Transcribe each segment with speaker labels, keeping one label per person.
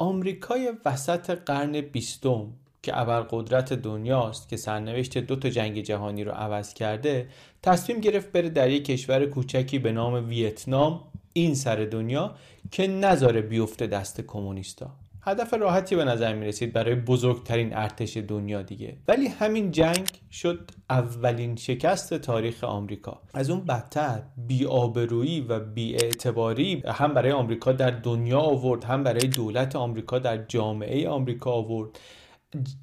Speaker 1: آمریکای وسط قرن بیستم که ابرقدرت دنیاست که سرنوشت دو تا جنگ جهانی رو عوض کرده تصمیم گرفت بره در یک کشور کوچکی به نام ویتنام این سر دنیا که نذاره بیفته دست کمونیستا. هدف راحتی به نظر می رسید برای بزرگترین ارتش دنیا دیگه. ولی همین جنگ شد اولین شکست تاریخ آمریکا. از اون بدتر بیآبرویی و بیاعتباری هم برای آمریکا در دنیا آورد هم برای دولت آمریکا در جامعه آمریکا آورد.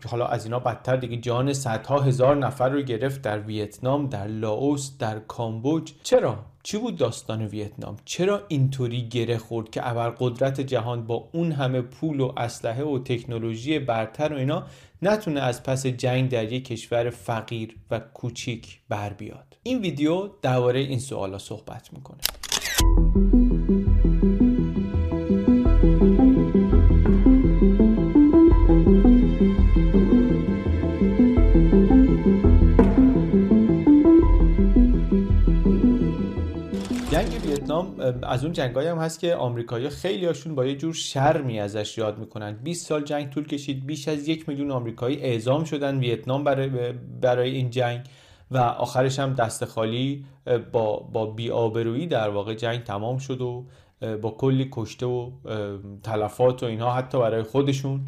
Speaker 1: حالا از اینا بدتر دیگه جان صدها هزار نفر رو گرفت در ویتنام در لاوس در کامبوج. چرا؟ چی بود داستان ویتنام؟ چرا اینطوری گره خورد که ابرقدرت جهان با اون همه پول و اسلحه و تکنولوژی برتر و اینا نتونه از پس جنگ در یک کشور فقیر و کوچیک بر بیاد؟ این ویدیو درباره این سوالا صحبت می‌کنه. از اون جنگایی هم هست که آمریکایی‌ها خیلی هاشون با یه جور شرمی ازش یاد می‌کنن. 20 سال جنگ طول کشید بیش از یک میلیون آمریکایی اعزام شدن ویتنام برای, برای این جنگ و آخرش هم دست خالی با, با بیآبرویی در واقع جنگ تمام شد و با کلی کشته و تلفات و اینها حتی برای خودشون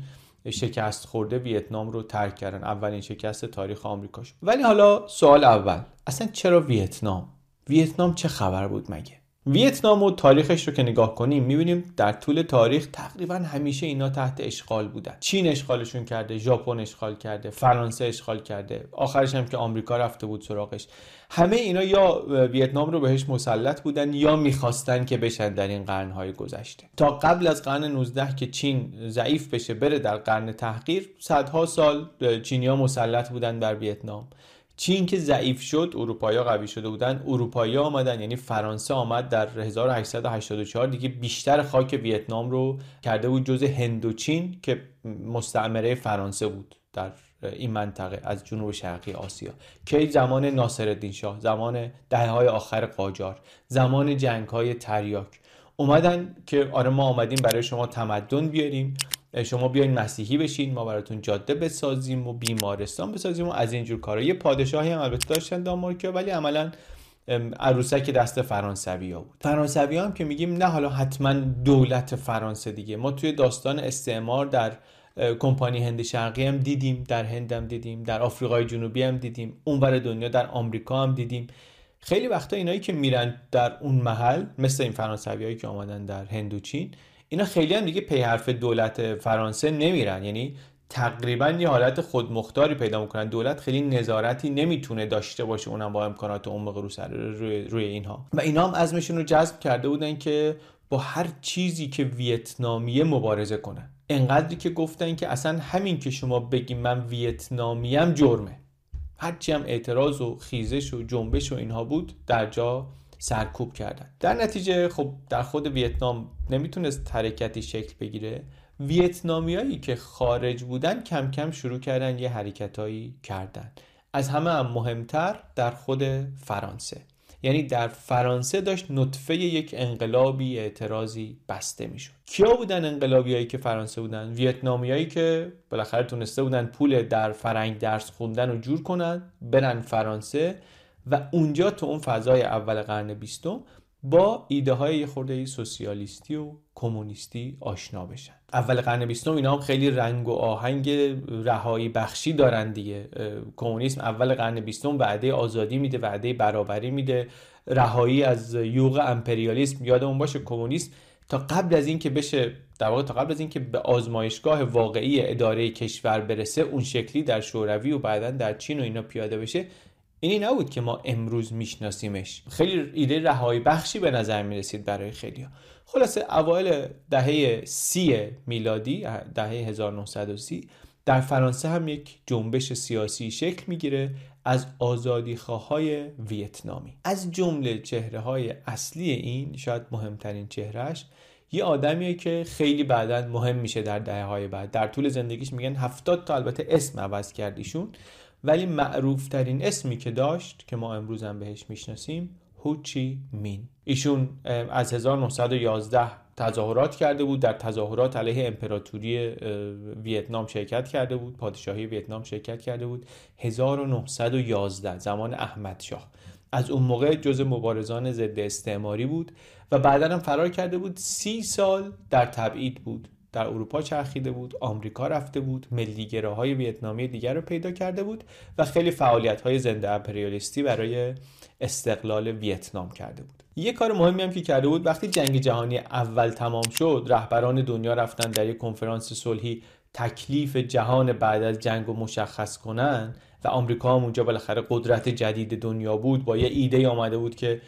Speaker 1: شکست خورده ویتنام رو ترک کردن. اولین شکست تاریخ آمریکاش. ولی حالا سوال اول اصلا چرا ویتنام؟ ویتنام چه خبر بود مگه؟ ویتنام و تاریخش رو که نگاه کنیم می‌بینیم در طول تاریخ تقریبا همیشه اینا تحت اشغال بودن. چین اشغالشون کرده ژاپن اشغال کرده فرانسه اشغال کرده آخرش هم که آمریکا رفته بود سراغش. همه اینا یا ویتنام رو بهش مسلط بودن یا می‌خواستن که بشن در این قرنهای گذشته. تا قبل از قرن 19 که چین ضعیف بشه بره در قرن تحقیر صدها سال چینیا مسلط بودن بر ویتنام. چین که ضعیف شد اروپایی قوی شده بودن. اروپایی آمدن یعنی فرانسه آمد در 1884 دیگه بیشتر خاک ویتنام رو کرده بود جز هندوچین که مستعمره فرانسه بود در این منطقه از جنوب شرقی آسیا. که زمان ناصرالدین شاه زمان دهه های آخر قاجار زمان جنگ های تریاک. اومدن که آره ما آمدیم برای شما تمدن بیاریم. شما بیاین مسیحی بشین ما براتون جاده بسازیم و بیمارستان بسازیم و از اینجور کارا. یه پادشاهی هم البته داشتن دانمارکیا ولی عملا عروسک دست فرانسوی ها بود. فرانسوی هم که میگیم نه حالا حتما دولت فرانسه دیگه. ما توی داستان استعمار در کمپانی هند شرقی هم دیدیم در هند هم دیدیم در آفریقای جنوبی هم دیدیم اونور دنیا در آمریکا هم دیدیم. خیلی وقتا اینایی که میرن در اون محل مثل این فرانسوی که آمدن در هند و چین اینا خیلی هم دیگه پی حرف دولت فرانسه نمیرن. یعنی تقریبا یه حالت خودمختاری پیدا می‌کنن. دولت خیلی نظارتی نمی‌تونه داشته باشه اونم با امکانات عمق رو سر روی, روی اینها. و اینا هم عزمشون رو جذب کرده بودن که با هر چیزی که ویتنامیه مبارزه کنن. انقدری که گفتن که اصلا همین که شما بگی من ویتنامیم جرمه. هرچی هم اعتراض و خیزش و جنبش و اینها بود در جا سرکوب کردن. در نتیجه خب در خود ویتنام نمی‌تونست حرکتی شکل بگیره. ویتنامیایی که خارج بودن کم کم شروع کردن یه حرکتهایی کردن. از همه هم مهمتر در خود فرانسه. یعنی در فرانسه داشت نطفه یک انقلابی اعتراضی بسته می‌شد. کیا بودن انقلابیایی که فرانسه بودن؟ ویتنامیایی که بالاخره تونسته بودن پول در فرنگ درس خوندن و جور کنن برن فرانسه و اونجا تو اون فضای اول قرن بیستم با ایده های خورده سوسیالیستی و کمونیستی آشنا بشن. اول قرن بیستم اینا هم خیلی رنگ و آهنگ رهایی بخشی دارن دیگه. کمونیسم اول قرن بیستم وعده آزادی میده وعده برابری میده. رهایی از یوغ امپریالیسم یادمون باشه. کمونیسم تا قبل از اینکه بشه در واقع تا قبل از اینکه به آزمایشگاه واقعی اداره کشور برسه اون شکلی در شوروی و بعدا در چین و اینا پیاده بشه اینی نبود که ما امروز میشناسیمش. خیلی ایده رهایی بخشی به نظر می‌رسید برای خیلی ها. خلاصه اوایل دهه سی میلادی دهه 1930 در فرانسه هم یک جنبش سیاسی شکل می‌گیره از های ویتنامی. از جمله چهره های اصلی این شاید مهمترین چهرهش یه آدمیه که خیلی بعدا مهم میشه در دهه های بعد. در طول زندگیش میگن هفتاد تا البته اسم عوض کردیشون ولی معروف ترین اسمی که داشت که ما امروز هم بهش می‌شناسیم هوچی مین. ایشون از 1911 تظاهرات کرده بود. در تظاهرات علیه امپراتوری ویتنام شرکت کرده بود. پادشاهی ویتنام شرکت کرده بود. 1911 زمان احمد شاه. از اون موقع جز مبارزان ضد استعماری بود و بعدا هم فرار کرده بود. سی سال در تبعید بود. در اروپا چرخیده بود آمریکا رفته بود ملیگراهای ویتنامی دیگر رو پیدا کرده بود و خیلی فعالیت های زنده امپریالیستی برای استقلال ویتنام کرده بود. یه کار مهمی هم که کرده بود وقتی جنگ جهانی اول تمام شد رهبران دنیا رفتن در یک کنفرانس صلحی تکلیف جهان بعد از جنگ رو مشخص کنن و آمریکا هم اونجا بالاخره قدرت جدید دنیا بود با یه ایده آمده بود که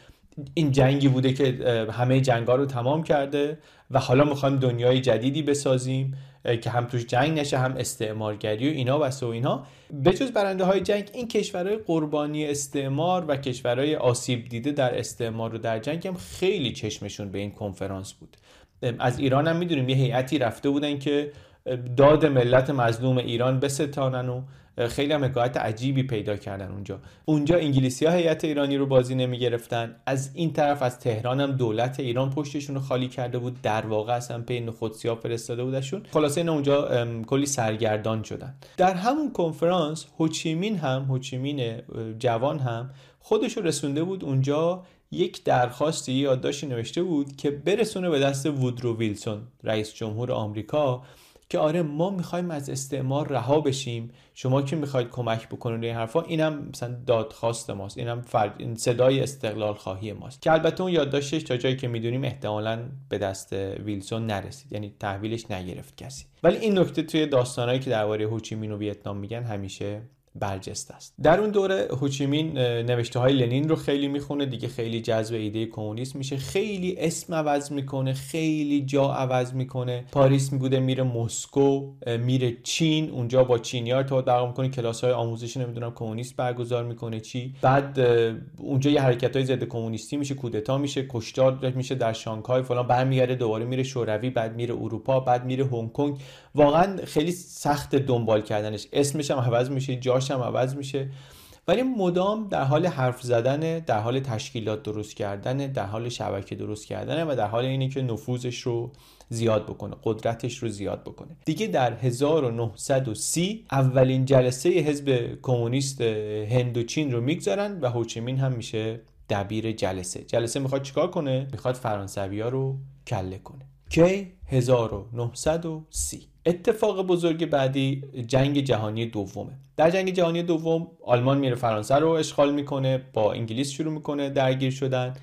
Speaker 1: این جنگی بوده که همه جنگا رو تمام کرده و حالا می‌خوایم دنیای جدیدی بسازیم که هم توش جنگ نشه هم استعمارگری و اینا و سو اینا. به جز برنده های جنگ این کشورهای قربانی استعمار و کشورهای آسیب دیده در استعمار و در جنگ هم خیلی چشمشون به این کنفرانس بود. از ایران هم می‌دونیم یه هیئتی رفته بودن که داد ملت مظلوم ایران بستانن و خیلی هم حکایت عجیبی پیدا کردن اونجا. اونجا انگلیسی ها هیئت ایرانی رو بازی نمی گرفتن از این طرف از تهران هم دولت ایران پشتشون رو خالی کرده بود. در واقع اصلا پی نخودسیا فرستاده بودشون. خلاصه این اونجا کلی سرگردان شدن. در همون کنفرانس هوچیمین هم هوچیمین جوان هم خودش رو رسونده بود اونجا. یک درخواستی یادداشتی نوشته بود که برسونه به دست وودرو ویلسون رئیس جمهور آمریکا. که آره ما می‌خوایم از استعمار رها بشیم شما که می‌خواید کمک بکنید این حرفا اینم مثلا دادخواست ماست اینم فرد صدای استقلال خواهی ماست. که البته اون یادداشتش تا جایی که می‌دونیم احتمالا به دست ویلسون نرسید یعنی تحویلش نگرفت کسی. ولی این نکته توی داستانهایی که درباره هوچیمین و ویتنام میگن همیشه برجسته است. در اون دوره هوچیمین نوشته های لنین رو خیلی می‌خونه دیگه خیلی جذب ایده کمونیست میشه. خیلی اسم عوض می‌کنه خیلی جا عوض می‌کنه. پاریس میبوده میره مسکو میره چین اونجا با چینیار تا در می‌کنه کلاس های آموزشی نمی‌دونم کمونیست برگزار می‌کنه چی. بعد اونجا یه حرکت های ضد کمونیستی میشه کودتا میشه کشتار میشه در شانگهای فلان برمیگرده دوباره میره شوروی بعد میره اروپا بعد میره هنگ کنگ. واقعا خیلی سخت دنبال کردنش. اسمش هم عوض میشه جاش هم عوض میشه. ولی مدام در حال حرف زدن در حال تشکیلات درست کردن در حال شبکه درست کردن و در حال اینه که نفوذش رو زیاد بکنه قدرتش رو زیاد بکنه. دیگه در 1930 اولین جلسه حزب کمونیست هند و چین رو می‌گذارن و هوچیمین هم میشه دبیر جلسه. جلسه می‌خواد چیکار کنه؟ می‌خواد فرانسوی ها رو کله کنه. کی؟ 1930 اتفاق بزرگ بعدی جنگ جهانی دومه. در جنگ جهانی دوم آلمان میره فرانسه رو اشغال می‌کنه با انگلیس شروع می‌کنه درگیر شدن.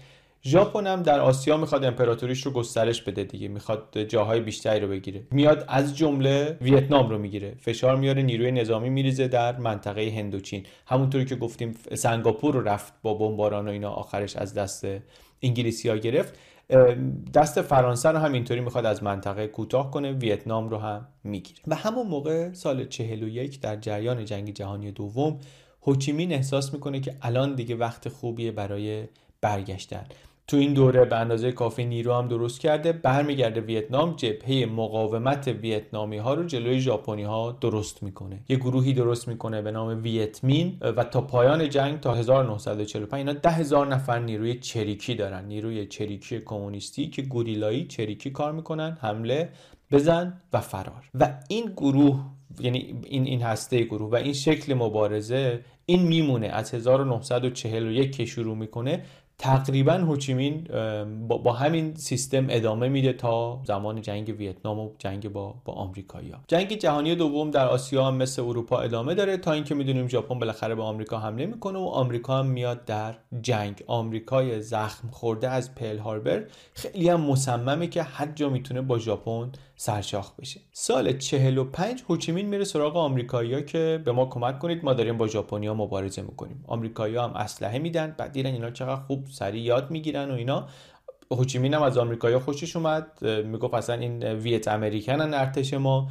Speaker 1: ژاپن هم در آسیا می‌خواد امپراتوریش رو گسترش بده دیگه می‌خواد جاهای بیشتری رو بگیره. میاد از جمله ویتنام رو می‌گیره. فشار میاره نیروی نظامی میریزه در منطقه هندوچین. همونطوری که گفتیم سنگاپور رو رفت با بمباران و اینا آخرش از دست انگلیسی ها گرفت. دست فرانسه رو هم اینطوری می‌خواد از منطقه کوتاه کنه ویتنام رو هم می‌گیره. و همون موقع سال 41 در جریان جنگ جهانی دوم هوچیمین احساس می‌کنه که الان دیگه وقت خوبیه برای برگشتن. تو این دوره به اندازه کافی نیرو هم درست کرده برمیگرده ویتنام جبهه مقاومت ویتنامی ها رو جلوی ژاپنی ها درست می‌کنه. یه گروهی درست می‌کنه به نام ویتمین و تا پایان جنگ تا 1945 اینا ده هزار نفر نیروی چریکی دارن. نیروی چریکی کمونیستی که گوریلایی چریکی کار می‌کنن حمله بزن و فرار. و این گروه یعنی این این هسته گروه و این شکل مبارزه این میمونه. از 1941 که شروع می‌کنه تقریبا هوچیمین با, با همین سیستم ادامه میده تا زمان جنگ ویتنام و جنگ با با آمریکایی‌ها جنگ جهانی دوم در آسیا هم مثل اروپا ادامه داره تا اینکه می‌دونیم ژاپن بالاخره به آمریکا حمله می‌کنه و آمریکا هم میاد در جنگ. آمریکای زخم خورده از پل هاربر خیلی هم مصممه که هر می‌تونه با ژاپن سرشاخ بشه. سال 45 هوچیمین میره سراغ آمریکایی‌ها که به ما کمک کنید. ما داریم با ژاپنیا مبارزه می‌کنیم. آمریکایی‌ها هم اسلحه میدن. بعد دیدن اینا چقدر خوب سریع یاد می‌گیرن و اینا. هوچیمین هم از آمریکایی‌ها خوشش اومد. می‌گفت اصلا این ویت امریکن ارتش ما.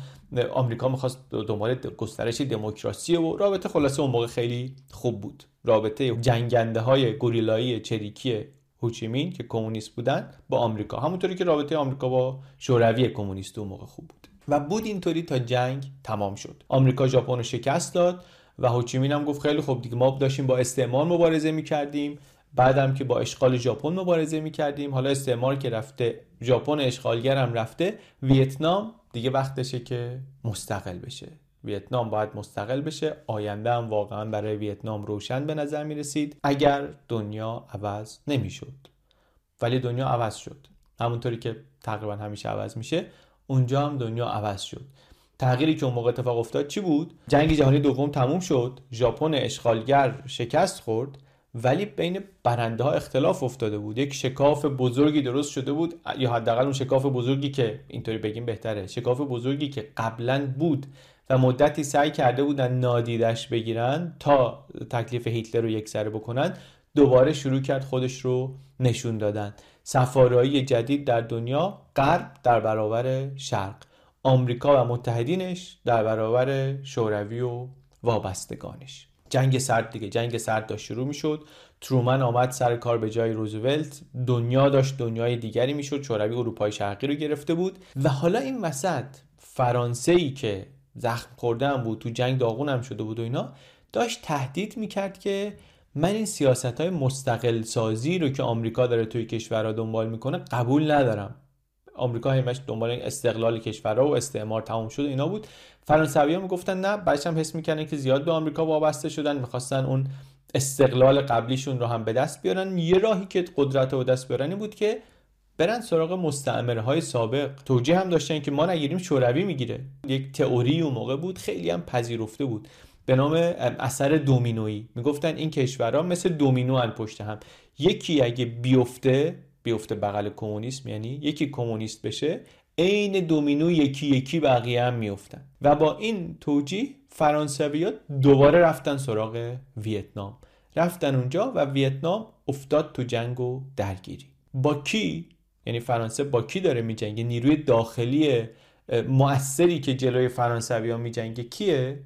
Speaker 1: آمریکا می‌خواست دنبال گسترش دموکراسی و رابطه خلاصه اون موقع خیلی خوب بود. رابطه جنگنده های گوریلایی چریکی هوچیمین که کمونیست بودن با آمریکا. همونطوری که رابطه آمریکا با شوروی کمونیست اون موقع خوب بود. و بود اینطوری تا جنگ تمام شد. آمریکا ژاپن رو شکست داد و هوچیمین هم گفت خیلی خوب دیگه ما داشتیم با استعمار مبارزه می‌کردیم. بعدم که با اشغال ژاپن مبارزه می‌کردیم. حالا استعمار که رفته ژاپن اشغالگر هم رفته ویتنام دیگه وقتشه که مستقل بشه. ویتنام باید مستقل بشه. آینده هم واقعا برای ویتنام روشن به نظر می رسید. اگر دنیا عوض نمی‌شد ولی دنیا عوض شد. همونطوری که تقریبا همیشه عوض میشه اونجا هم دنیا عوض شد. تغییری که اون موقع اتفاق افتاد چی بود؟ جنگ جهانی دوم تموم شد. ژاپن اشغالگر شکست خورد. ولی بین برنده ها اختلاف افتاده بود. یک شکاف بزرگی درست شده بود. یا حداقل اون شکاف بزرگی که اینطوری بگیم بهتره. شکاف بزرگی که قبلا بود. و مدتی سعی کرده بودن نادیدش بگیرن تا تکلیف هیتلر رو یک سره بکنن دوباره شروع کرد خودش رو نشون دادن. سفارایی جدید در دنیا غرب در برابر شرق. آمریکا و متحدینش در برابر شوروی و وابستگانش. جنگ سرد دیگه جنگ سرد داشت شروع می‌شد. ترومن آمد سر کار به جای روزولت. دنیا داشت دنیای دیگری می‌شد. شوروی اروپای شرقی رو گرفته بود. و حالا این وسط فرانسه ای که زخم خورده هم بود تو جنگ داغون هم شده بود و اینا. داشت تهدید می‌کرد که من این سیاست های مستقل سازی رو که آمریکا داره توی کشورها دنبال می‌کنه قبول ندارم. آمریکا همش دنبال استقلال کشورها و استعمار تموم شد اینا بود. فرانسوی هم می‌گفتن نه بعدش هم حس می‌کنن که زیاد به آمریکا وابسته شدن می‌خواستن اون استقلال قبلیشون رو هم به دست بیارن. یه راهی که قدرت رو به دست بیارن بود که برن سراغ مستعمره های سابق. توجیه هم داشتن که ما نگیریم شوروی می‌گیره. یک تئوری اون موقع بود خیلی هم پذیرفته بود. به نام اثر دومینویی. می‌گفتن این کشورها مثل دومینو هن پشت هم. یکی اگه بیفته بیفته بغل کمونیسم یعنی یکی کمونیست بشه عین دومینو یکی یکی بقیه هم میفتن و با این توجیه فرانسوی دوباره رفتن سراغ ویتنام. رفتن اونجا و ویتنام افتاد تو جنگ و درگیری. با کی؟ یعنی فرانسه با کی داره میجنگه؟ نیروی داخلی مؤثری که جلوی فرانسوی ها میجنگه کیه؟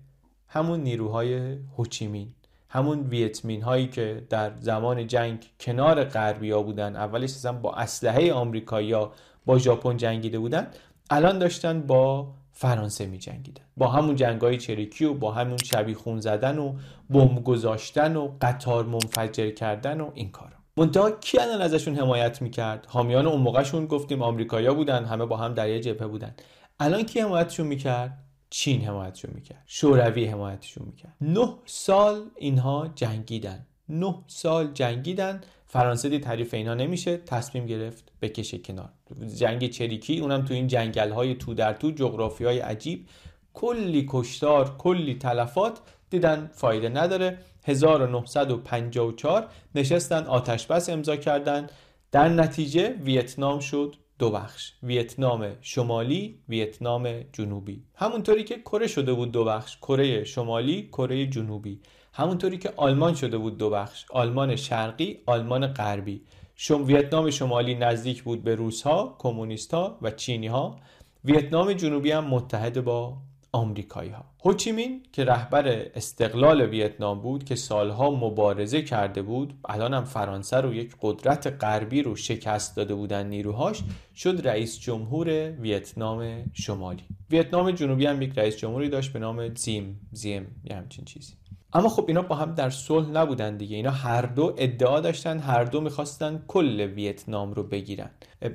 Speaker 1: همون نیروهای هوچیمین. همون ویتمین هایی که در زمان جنگ کنار غربیا بودن اولش اصلا با اسلحه آمریکایی‌ها با ژاپن جنگیده بودن الان داشتن با فرانسه می جنگیدن با همون جنگ های چریکی و با همون شبیه خون زدن و بمب گذاشتن و قطار منفجر کردن و این کارا. منتها کی ازشون حمایت می‌کرد؟ حامیان اون موقعشون گفتیم آمریکایا بودن همه با هم در یه جبهه بودن. الان کی حمایتشون می‌کرد؟ چین حمایتشون می‌کرد. شوروی حمایتشون می‌کرد. نه سال اینها جنگیدن. نه سال جنگیدن. فرانسه دی تعریف اینا نمیشه. تصمیم گرفت بکشه کنار. جنگ چریکی اونم تو این جنگل های تو در تو جغرافی های عجیب. کلی کشتار کلی تلفات دیدن فایده نداره. 1954 نشستن آتش بس امضا کردن. در نتیجه ویتنام شد دو بخش. ویتنام شمالی ویتنام جنوبی. همونطوری که کره شده بود دو بخش. کره شمالی کره جنوبی. همونطوری که آلمان شده بود دو بخش. آلمان شرقی آلمان غربی. شم ویتنام شمالی نزدیک بود به روس ها کمونیست ها و چینی ها ویتنام جنوبی هم متحد با آمریکایی ها هوچیمین که رهبر استقلال ویتنام بود که سالها مبارزه کرده بود الان هم فرانسه رو یک قدرت غربی رو شکست داده بودن نیروهاش شد رئیس جمهور ویتنام شمالی. ویتنام جنوبی هم یک رئیس جمهوری داشت به نام زیم زیم یه همچین چیزی. اما خب اینا با هم در صلح نبودن دیگه. اینا هر دو ادعا داشتن هر دو می‌خواستن کل ویتنام رو بگیرن.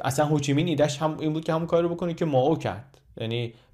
Speaker 1: اصلا هوچیمین ایدش هم این بود که همون کار رو بکنه که ماو کرد. یعنی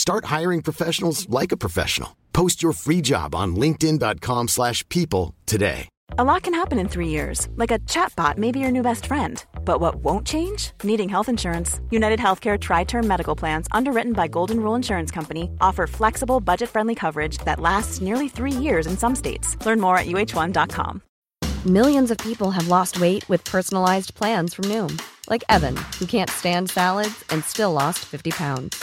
Speaker 2: Start hiring professionals like a professional. Post your free job on linkedin.com slash people today.
Speaker 3: A lot can happen in three years. Like a chatbot may be your new best friend. But what won't change? Needing health insurance. United Healthcare Tri-Term Medical Plans, underwritten by Golden Rule Insurance Company, offer flexible, budget-friendly coverage that lasts nearly three years in some states. Learn more at uh1.com.
Speaker 4: Millions of people have lost weight with personalized plans from Noom. Like Evan, who can't stand salads and still lost 50 pounds.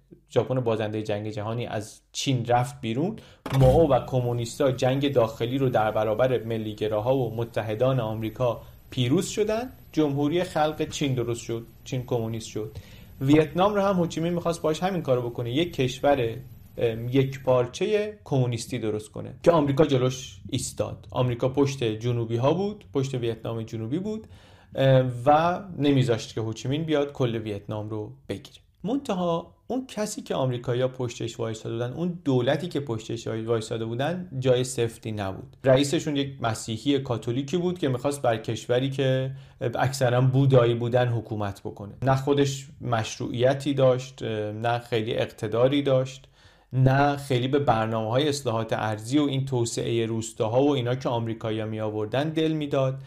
Speaker 1: ژاپن بازنده جنگ جهانی از چین رفت بیرون. ماو و کمونیستا جنگ داخلی رو در برابر ملیگراها و متحدان آمریکا پیروز شدن. جمهوری خلق چین درست شد چین کمونیست شد. ویتنام رو هم هوچیمین می‌خواست باش همین کارو بکنه. یک کشور یک پارچه کمونیستی درست کنه که آمریکا جلوش ایستاد. آمریکا پشت جنوبی ها بود پشت ویتنام جنوبی بود و نمیذاشت که هوچیمین بیاد کل ویتنام رو بگیره. منتها اون کسی که آمریکایی‌ها پشتش وایساده بودن اون دولتی که پشتش وایساده بودن جای سفتی نبود. رئیسشون یک مسیحی کاتولیکی بود که می‌خواست بر کشوری که اکثرا بودایی بودن حکومت بکنه. نه خودش مشروعیتی داشت نه خیلی اقتداری داشت نه خیلی به برنامه های اصلاحات ارزی و این توسعه روستاها و اینا که آمریکایی‌ها می آوردن دل می‌داد.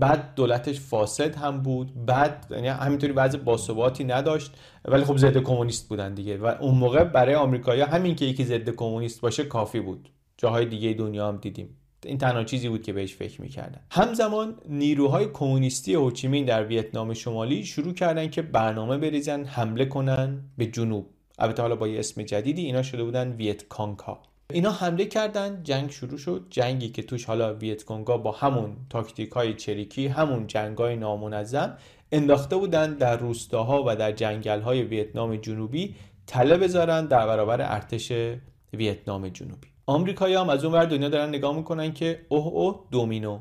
Speaker 1: بعد دولتش فاسد هم بود. بعد یعنی همینطوری وضع باثباتی نداشت. ولی خب ضد کمونیست بودن دیگه. و اون موقع برای آمریکایی‌ها همین که یکی ضد کمونیست باشه کافی بود. جاهای دیگه دنیا هم دیدیم. این تنها چیزی بود که بهش فکر می‌کردن. همزمان نیروهای کمونیستی هوچیمین در ویتنام شمالی شروع کردن که برنامه بریزن حمله کنن به جنوب. البته حالا با یه اسم جدیدی اینا شده بودن ویت کانگ ها اینا حمله کردن جنگ شروع شد. جنگی که توش حالا ویت کانگا با همون تاکتیک های چریکی همون جنگ های نامنظم انداخته بودن در روستاها و در جنگل های ویتنام جنوبی تله بذارن در برابر ارتش ویتنام جنوبی. آمریکایی هم از اون ور دنیا دارن نگاه می‌کنن که اوه اوه دومینو.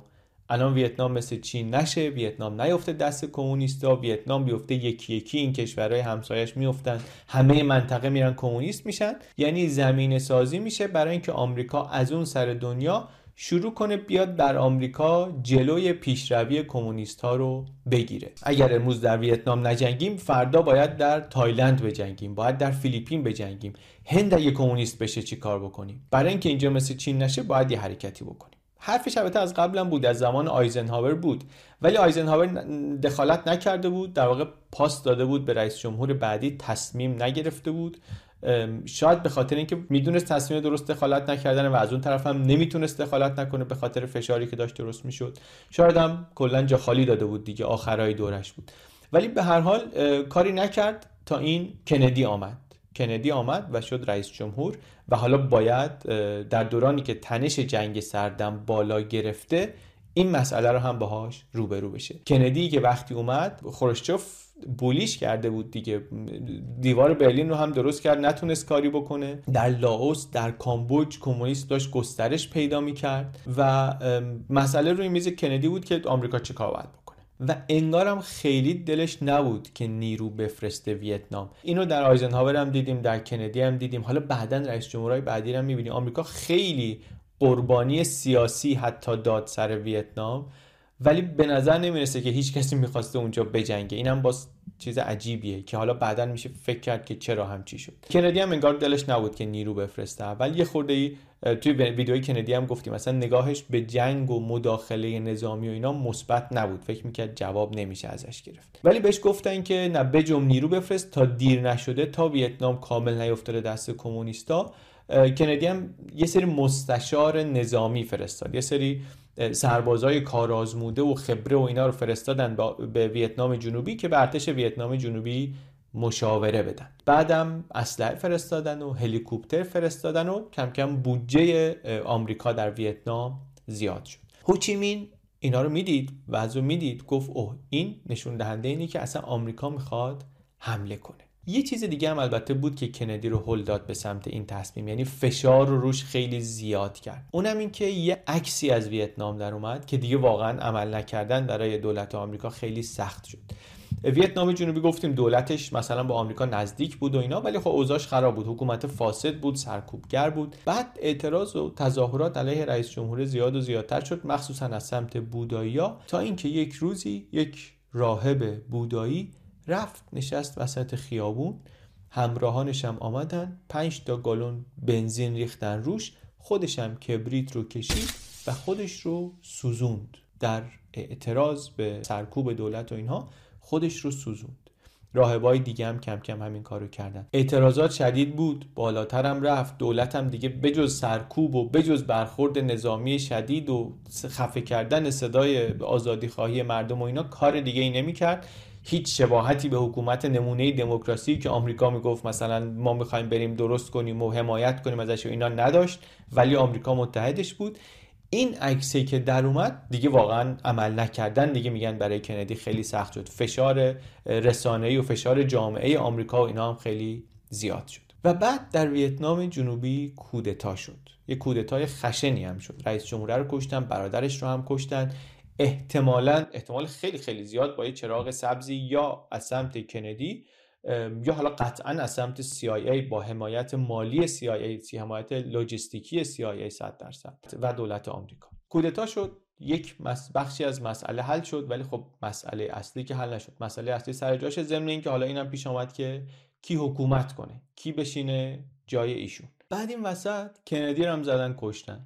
Speaker 1: الان ویتنام مثل چین نشه ویتنام نیفته دست کمونیستا ویتنام بیفته یکی یکی این کشورهای همسایش میفتن همه منطقه میرن کمونیست میشن. یعنی زمین سازی میشه برای اینکه آمریکا از اون سر دنیا شروع کنه بیاد در آمریکا جلوی پیشروی کمونیست ها رو بگیره. اگر امروز در ویتنام نجنگیم فردا باید در تایلند بجنگیم باید در فیلیپین بجنگیم. هند اگه کمونیست بشه چی کار بکنیم؟ برای اینکه اینجا مثل چین نشه باید یه حرکتی بکنیم. حرفش البته از قبلا بود از زمان آیزنهاور بود. ولی آیزنهاور دخالت نکرده بود در واقع پاس داده بود به رئیس جمهور بعدی تصمیم نگرفته بود. شاید به خاطر اینکه می‌دونست تصمیم درست دخالت نکردن و از اون طرف هم نمی‌تونست دخالت نکنه به خاطر فشاری که داشت درست می‌شد. شاید هم کلا جا خالی داده بود دیگه آخرای دورش بود. ولی به هر حال کاری نکرد تا این کندی آمد. کندی آمد و شد رئیس جمهور. و حالا باید در دورانی که تنش جنگ سردم بالا گرفته این مسئله رو هم باهاش روبرو بشه. کندی که وقتی اومد خروشچوف بولیش کرده بود دیگه. دیوار برلین رو هم درست کرد نتونست کاری بکنه. در لاوس در کامبوج کمونیست داشت گسترش پیدا می‌کرد و مسئله روی میز کندی بود که آمریکا چه کار بکنه. و انگارم خیلی دلش نبود که نیرو بفرسته ویتنام. اینو در آیزنهاور هم دیدیم در کندی هم دیدیم. حالا بعدا رئیس جمهورهای بعدی هم می‌بینیم. آمریکا خیلی قربانی سیاسی حتی داد سر ویتنام. ولی به نظر نمی‌رسه که هیچ کسی می‌خواسته اونجا بجنگه. اینم باز چیز عجیبیه که حالا بعدا میشه فکر کرد که چرا همچی شد. کندی هم انگار دلش نبود که نیرو بفرسته. اول یه خورده ای توی ویدیوی کندی هم گفتیم مثلا نگاهش به جنگ و مداخله نظامی و اینا مثبت نبود. فکر می‌کرد جواب نمیشه ازش گرفت. ولی بهش گفتن که نه بجم نیرو بفرست تا دیر نشده تا ویتنام کامل نیفتاده دست کمونیستا. کندی هم یه سری مستشار نظامی فرستاد. یه سری سربازای کارآزموده و خبره و اینا رو فرستادن به ویتنام جنوبی که به ارتش ویتنام جنوبی مشاوره بدن. بعدم اسلحه فرستادن و هلیکوپتر فرستادن و کم کم بودجه آمریکا در ویتنام زیاد شد. هوچیمین اینا رو می‌دید و از می‌دید گفت اوه این نشون دهنده اینه که اصلا آمریکا می‌خواد حمله کنه. یه چیز دیگه هم البته بود که کندی رو هل داد به سمت این تصمیم یعنی فشار رو روش خیلی زیاد کرد. اونم این که یه عکسی از ویتنام در اومد که دیگه واقعا عمل نکردن برای دولت آمریکا خیلی سخت شد. ویتنام جنوبی گفتیم دولتش مثلا با آمریکا نزدیک بود و اینا ولی خب اوضاعش خراب بود. حکومت فاسد بود سرکوبگر بود. بعد اعتراض و تظاهرات علیه رئیس جمهور زیاد و زیادتر شد مخصوصا از سمت بودایی تا اینکه یک روزی یک راهب بودایی رفت نشست وسط خیابون همراهانش هم آمدن پنج تا گالون بنزین ریختن روش خودش هم کبریت رو کشید و خودش رو سوزوند. در اعتراض به سرکوب دولت و اینها خودش رو سوزوند. راهبای دیگه هم کم کم همین کارو کردن. اعتراضات شدید بود بالاتر هم رفت دولت هم دیگه بجز سرکوب و بجز برخورد نظامی شدید و خفه کردن صدای آزادی خواهی مردم و اینا کار دیگه ای نمی‌کرد. هیچ شباهتی به حکومت نمونه دموکراسی که آمریکا می‌گفت مثلا ما می‌خوایم بریم درست کنیم و حمایت کنیم ازش و اینا نداشت ولی آمریکا متحدش بود. این عکسی که در اومد دیگه واقعا عمل نکردن دیگه میگن برای کندی خیلی سخت شد. فشار رسانه‌ای و فشار جامعه آمریکا و اینا هم خیلی زیاد شد. و بعد در ویتنام جنوبی کودتا شد. یه کودتای خشنی هم شد. رئیس جمهوره رو کشتن برادرش رو هم کشتن. احتمالا احتمال خیلی خیلی زیاد با یه چراغ سبزی یا از سمت کندی یا حالا قطعا از سمت CIA با حمایت مالی CIA حمایت لوجستیکی CIA 100 درصد و دولت آمریکا. کودتا شد یک بخشی از مسئله حل شد ولی خب مسئله اصلی که حل نشد. مسئله اصلی سر جاش ضمن اینکه حالا اینم پیش آمد که کی حکومت کنه کی بشینه جای ایشون. بعد این وسط کندی رو هم زدن کشتن.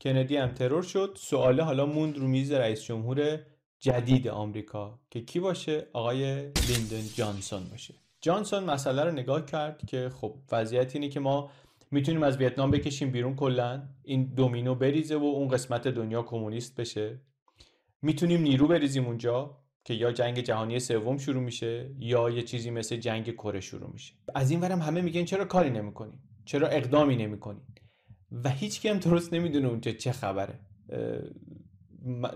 Speaker 1: کندی هم ترور شد. سواله حالا موند رو میز رئیس جمهور جدید آمریکا که کی باشه؟ آقای لیندن جانسون باشه. جانسون مسئله رو نگاه کرد که خب وضعیت اینه که ما می‌تونیم از ویتنام بکشیم بیرون کلا. این دومینو بریزه و اون قسمت دنیا کمونیست بشه. می‌تونیم نیرو بریزیم اونجا که یا جنگ جهانی سوم شروع میشه یا یه چیزی مثل جنگ کره شروع میشه. از این ورم همه میگن چرا کاری نمی‌کنین چرا اقدامی نمی‌کنین و هیچ کم درست نمی‌دونه اونجا چه خبره.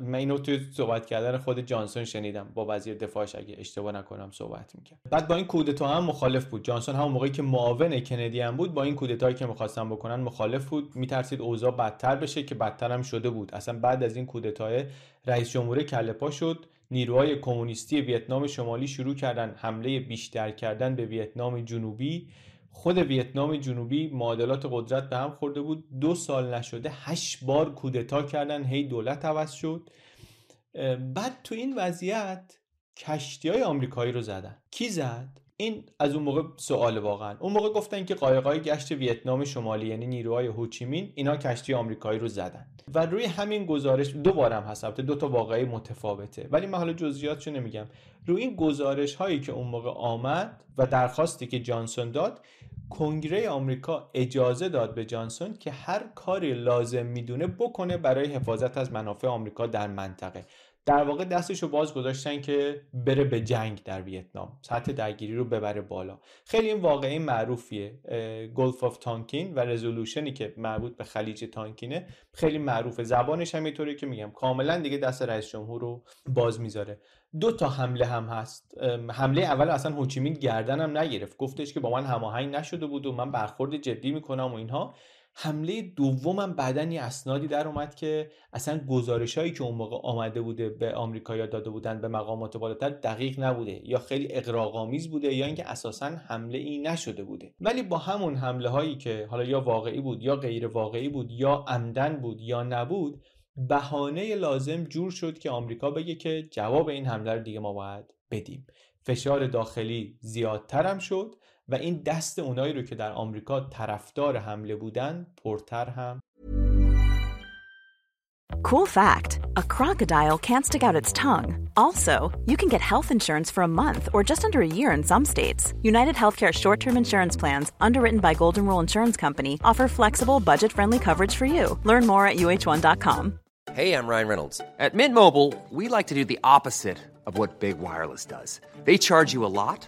Speaker 1: من اینو توی صحبت کردن خود جانسون شنیدم. با وزیر دفاعش اگه اشتباه نکنم صحبت می‌کرد. بعد با این کودتا هم مخالف بود. جانسون همون موقعی که معاون کندی هم بود با این کودتایی که می‌خواستن بکنن مخالف بود. میترسید اوضاع بدتر بشه که بدتر هم شده بود. اصلا بعد از این کودتای رئیس جمهور کلپا شد. نیروهای کمونیستی ویتنام شمالی شروع کردن حمله بیشتر کردن به ویتنام جنوبی. خود ویتنام جنوبی معادلات قدرت به هم خورده بود. دو سال نشده هشت بار کودتا کردن هی دولت عوض شد. بعد تو این وضعیت کشتی های آمریکایی رو زدن. کی زد؟ این از اون موقع سوال واقعا. اون موقع گفتن که قایقای گشت ویتنام شمالی یعنی نیروهای هوچیمین اینا کشتی آمریکایی رو زدن. و روی همین گزارش دو بارم هست دو تا واقعی متفاوته. ولی من حالا جزئیاتشو نمیگم. روی این گزارش هایی که اون موقع آمد و درخواستی که جانسون داد کنگره آمریکا اجازه داد به جانسون که هر کاری لازم می‌دونه بکنه برای حفاظت از منافع آمریکا در منطقه. در واقع دستشو باز گذاشتن که بره به جنگ در ویتنام. سطح درگیری رو ببره بالا. خیلی این واقعی معروفیه. Gulf of Tonkin و resolution ی که مربوط به خلیج تانکینه خیلی معروفه. زبانش هم اینطوری که میگم. کاملا دیگه دست رئیس جمهور رو باز می‌ذاره. دو تا حمله هم هست. حمله اول اصلا هوشی‌مین گردنم نگرفت. گفتش که با من هماهنگ نشده بود و من برخورد جدی می‌کنم و اینها. حمله دومم بعدا یه اسنادی در اومد که اصلا گزارش هایی که اون موقع آمده بوده به آمریکا داده بودن به مقامات بالاتر دقیق نبوده یا خیلی اغراق‌آمیز بوده یا اینکه اساسا حمله ای نشده بوده. ولی با همون حمله هایی که حالا یا واقعی بود یا غیر واقعی بود یا عمداً بود یا نبود بهانه لازم جور شد که آمریکا بگه که جواب این حمله رو دیگه ما باید بدیم. فشار داخلی زیادتر هم شد. و این دست اونایی رو که در آمریکا طرفدار حمله بودن پرتر هم
Speaker 3: Cool fact a crocodile can't stick out its tongue. Also, you can get health insurance for a month or just under a year in some states. United Healthcare short term insurance plans, underwritten by Golden Rule Insurance Company, offer flexible, budget friendly coverage for you. Learn more at uh1.com.
Speaker 5: Hey, I'm Ryan Reynolds. At Mint Mobile, we like to do the opposite of what Big Wireless does. They charge you a lot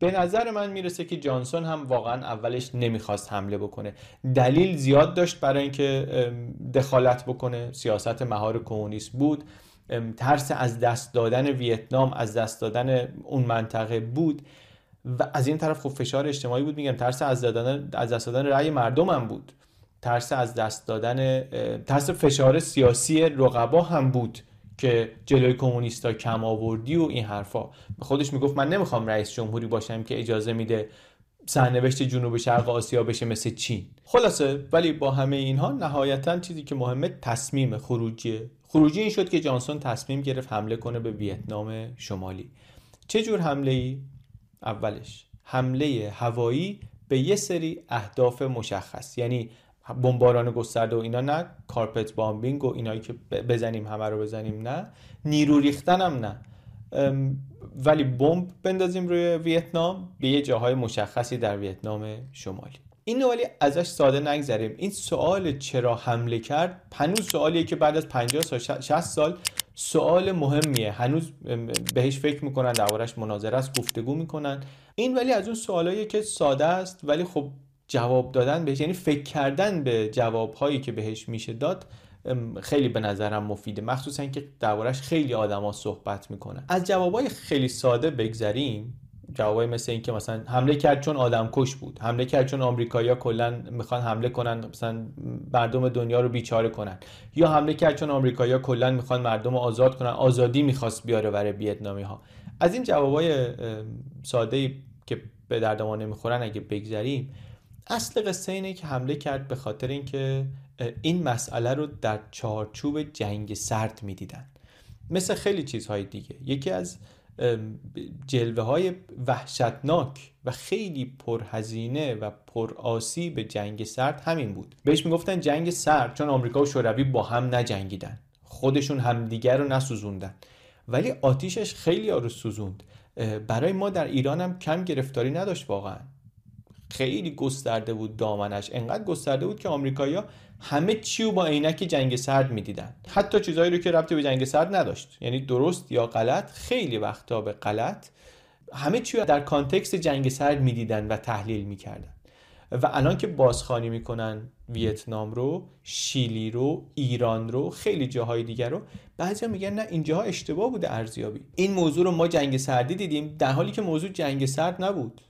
Speaker 1: به نظر من می‌رسه که جانسون هم واقعا اولش نمی‌خواست حمله بکنه. دلیل زیاد داشت برای اینکه دخالت بکنه. سیاست مهار کمونیست بود. ترس از دست دادن ویتنام از دست دادن اون منطقه بود. و از این طرف خب فشار اجتماعی بود. میگم ترس از دادن از دست دادن رأی مردم هم بود. ترس از دست دادن ترس فشار سیاسی رقبا هم بود. که جلوی کمونیستا کم آوردی و این حرفا. به خودش می‌گفت من نمی‌خوام رئیس جمهوری باشم که اجازه میده سرنوشت جنوب شرق آسیا بشه مثل چین. خلاصه ولی با همه اینها نهایتا چیزی که مهمه تصمیم خروجیه خروجی این شد که جانسون تصمیم گرفت حمله کنه به ویتنام شمالی. چه جور حمله ای اولش حمله هوایی به یه سری اهداف مشخص. یعنی بمباران گسترده و اینا نه کارپت بامبینگ و اینایی که بزنیم همه رو بزنیم نه. نیرو ریختن هم نه. ولی بمب بندازیم روی ویتنام به یه جاهای مشخصی در ویتنام شمالی. این ولی ازش ساده نگذریم. این سوال چرا حمله کرد؟ هنوز سوالیه که بعد از 50 سال 60 سال سوال مهمیه. هنوز بهش فکر می‌کنن دربارش مناظره است گفتگو می‌کنن. این ولی از اون سوالاییه که ساده است ولی خب جواب دادن بهش یعنی فکر کردن به جوابهایی که بهش میشه داد خیلی به نظرم مفیده. مخصوصا که دربارش خیلی آدما صحبت می‌کنن. از جوابای خیلی ساده بگذریم. جوابای مثل این که مثلا حمله کرد چون آدم کش بود. حمله کرد چون آمریکایی‌ها کلا می‌خوان حمله کنن مثلا مردم دنیا رو بیچاره کنن. یا حمله کرد چون آمریکایی‌ها کلا می‌خوان مردم رو آزاد کنن. آزادی می‌خواست بیاره برای ویتنامی ها از این جوابای ساده که به درد ما نمی‌خورن اگه بگذریم اصل قصه اینه که حمله کرد به خاطر اینکه این مسئله رو در چارچوب جنگ سرد می‌دیدن. مثل خیلی چیزهای دیگه. یکی از جلوه های وحشتناک و خیلی پرهزینه و به جنگ سرد همین بود. بهش می‌گفتن جنگ سرد چون آمریکا و شوروی با هم نجنگیدن. خودشون همدیگر رو نسوزوندن. ولی آتیشش خیلی رو سوزوند. برای ما در ایران هم کم گرفتاری نداشت واقعا. خیلی گسترده بود دامنش. انقدر گسترده بود که آمریکایی‌ها همه چی رو با عینک جنگ سرد می‌دیدن. حتی چیزهایی رو که ربطی به جنگ سرد نداشت. یعنی درست یا غلط خیلی وقتا به غلط همه چی رو در کانتکست جنگ سرد می‌دیدن و تحلیل می‌کردن. و الان که بازخوانی می‌کنن ویتنام رو شیلی رو ایران رو خیلی جاهای دیگر رو بعضیا میگن نه اینجاها اشتباه بوده ارزیابی. این موضوع رو ما جنگ سردی دیدیم در حالی که موضوع جنگ سرد نبود.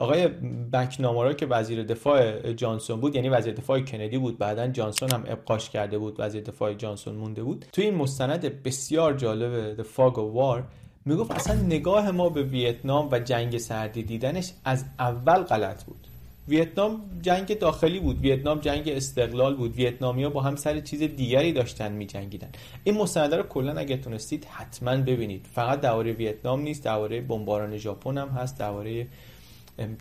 Speaker 1: آقای بکنامارا که وزیر دفاع جانسون بود یعنی وزیر دفاع کندی بود بعدا جانسون هم ابقاش کرده بود وزیر دفاع جانسون مونده بود. توی این مستند بسیار جالب The Fog of War می‌گفت اصلا نگاه ما به ویتنام و جنگ سردی دیدنش از اول غلط بود. ویتنام جنگ داخلی بود ویتنام جنگ استقلال بود ویتنامیا با هم سر چیز دیگری داشتن میجنگیدن. این مستند رو کلا اگه تونستید حتما ببینید. فقط درباره ویتنام نیست درباره بمباران ژاپن هم هست درباره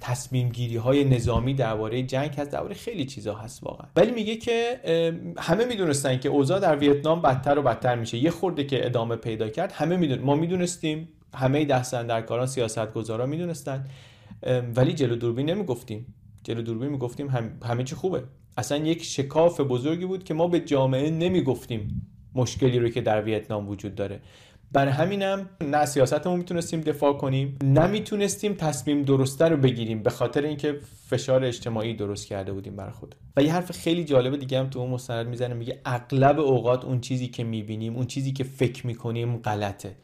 Speaker 1: تصمیم گیری های نظامی درباره جنگ هست درباره خیلی چیزا هست واقعا. ولی میگه که همه می‌دونستن که اوضاع در ویتنام بدتر و بدتر میشه. یه خورده که ادامه پیدا کرد همه میدون ما می‌دونستیم همه دستن در کاران سیاست گذارا می‌دونستن ولی جلو دوربین نمی‌گفتیم. جلو دوربین می‌گفتیم هم... همه چی خوبه. اصلا یک شکاف بزرگی بود که ما به جامعه نمی‌گفتیم مشکلی رو که در ویتنام وجود داره. برای همینم نه سیاستمون می‌تونستیم دفاع کنیم نه می‌تونستیم تصمیم درسته رو بگیریم به خاطر اینکه فشار اجتماعی درست کرده بودیم بر خود. و یه حرف خیلی جالب دیگه هم تو اون مستند می‌زنه میگه اغلب اوقات اون چیزی که می‌بینیم اون چیزی که فکر می‌کنیم غلطه.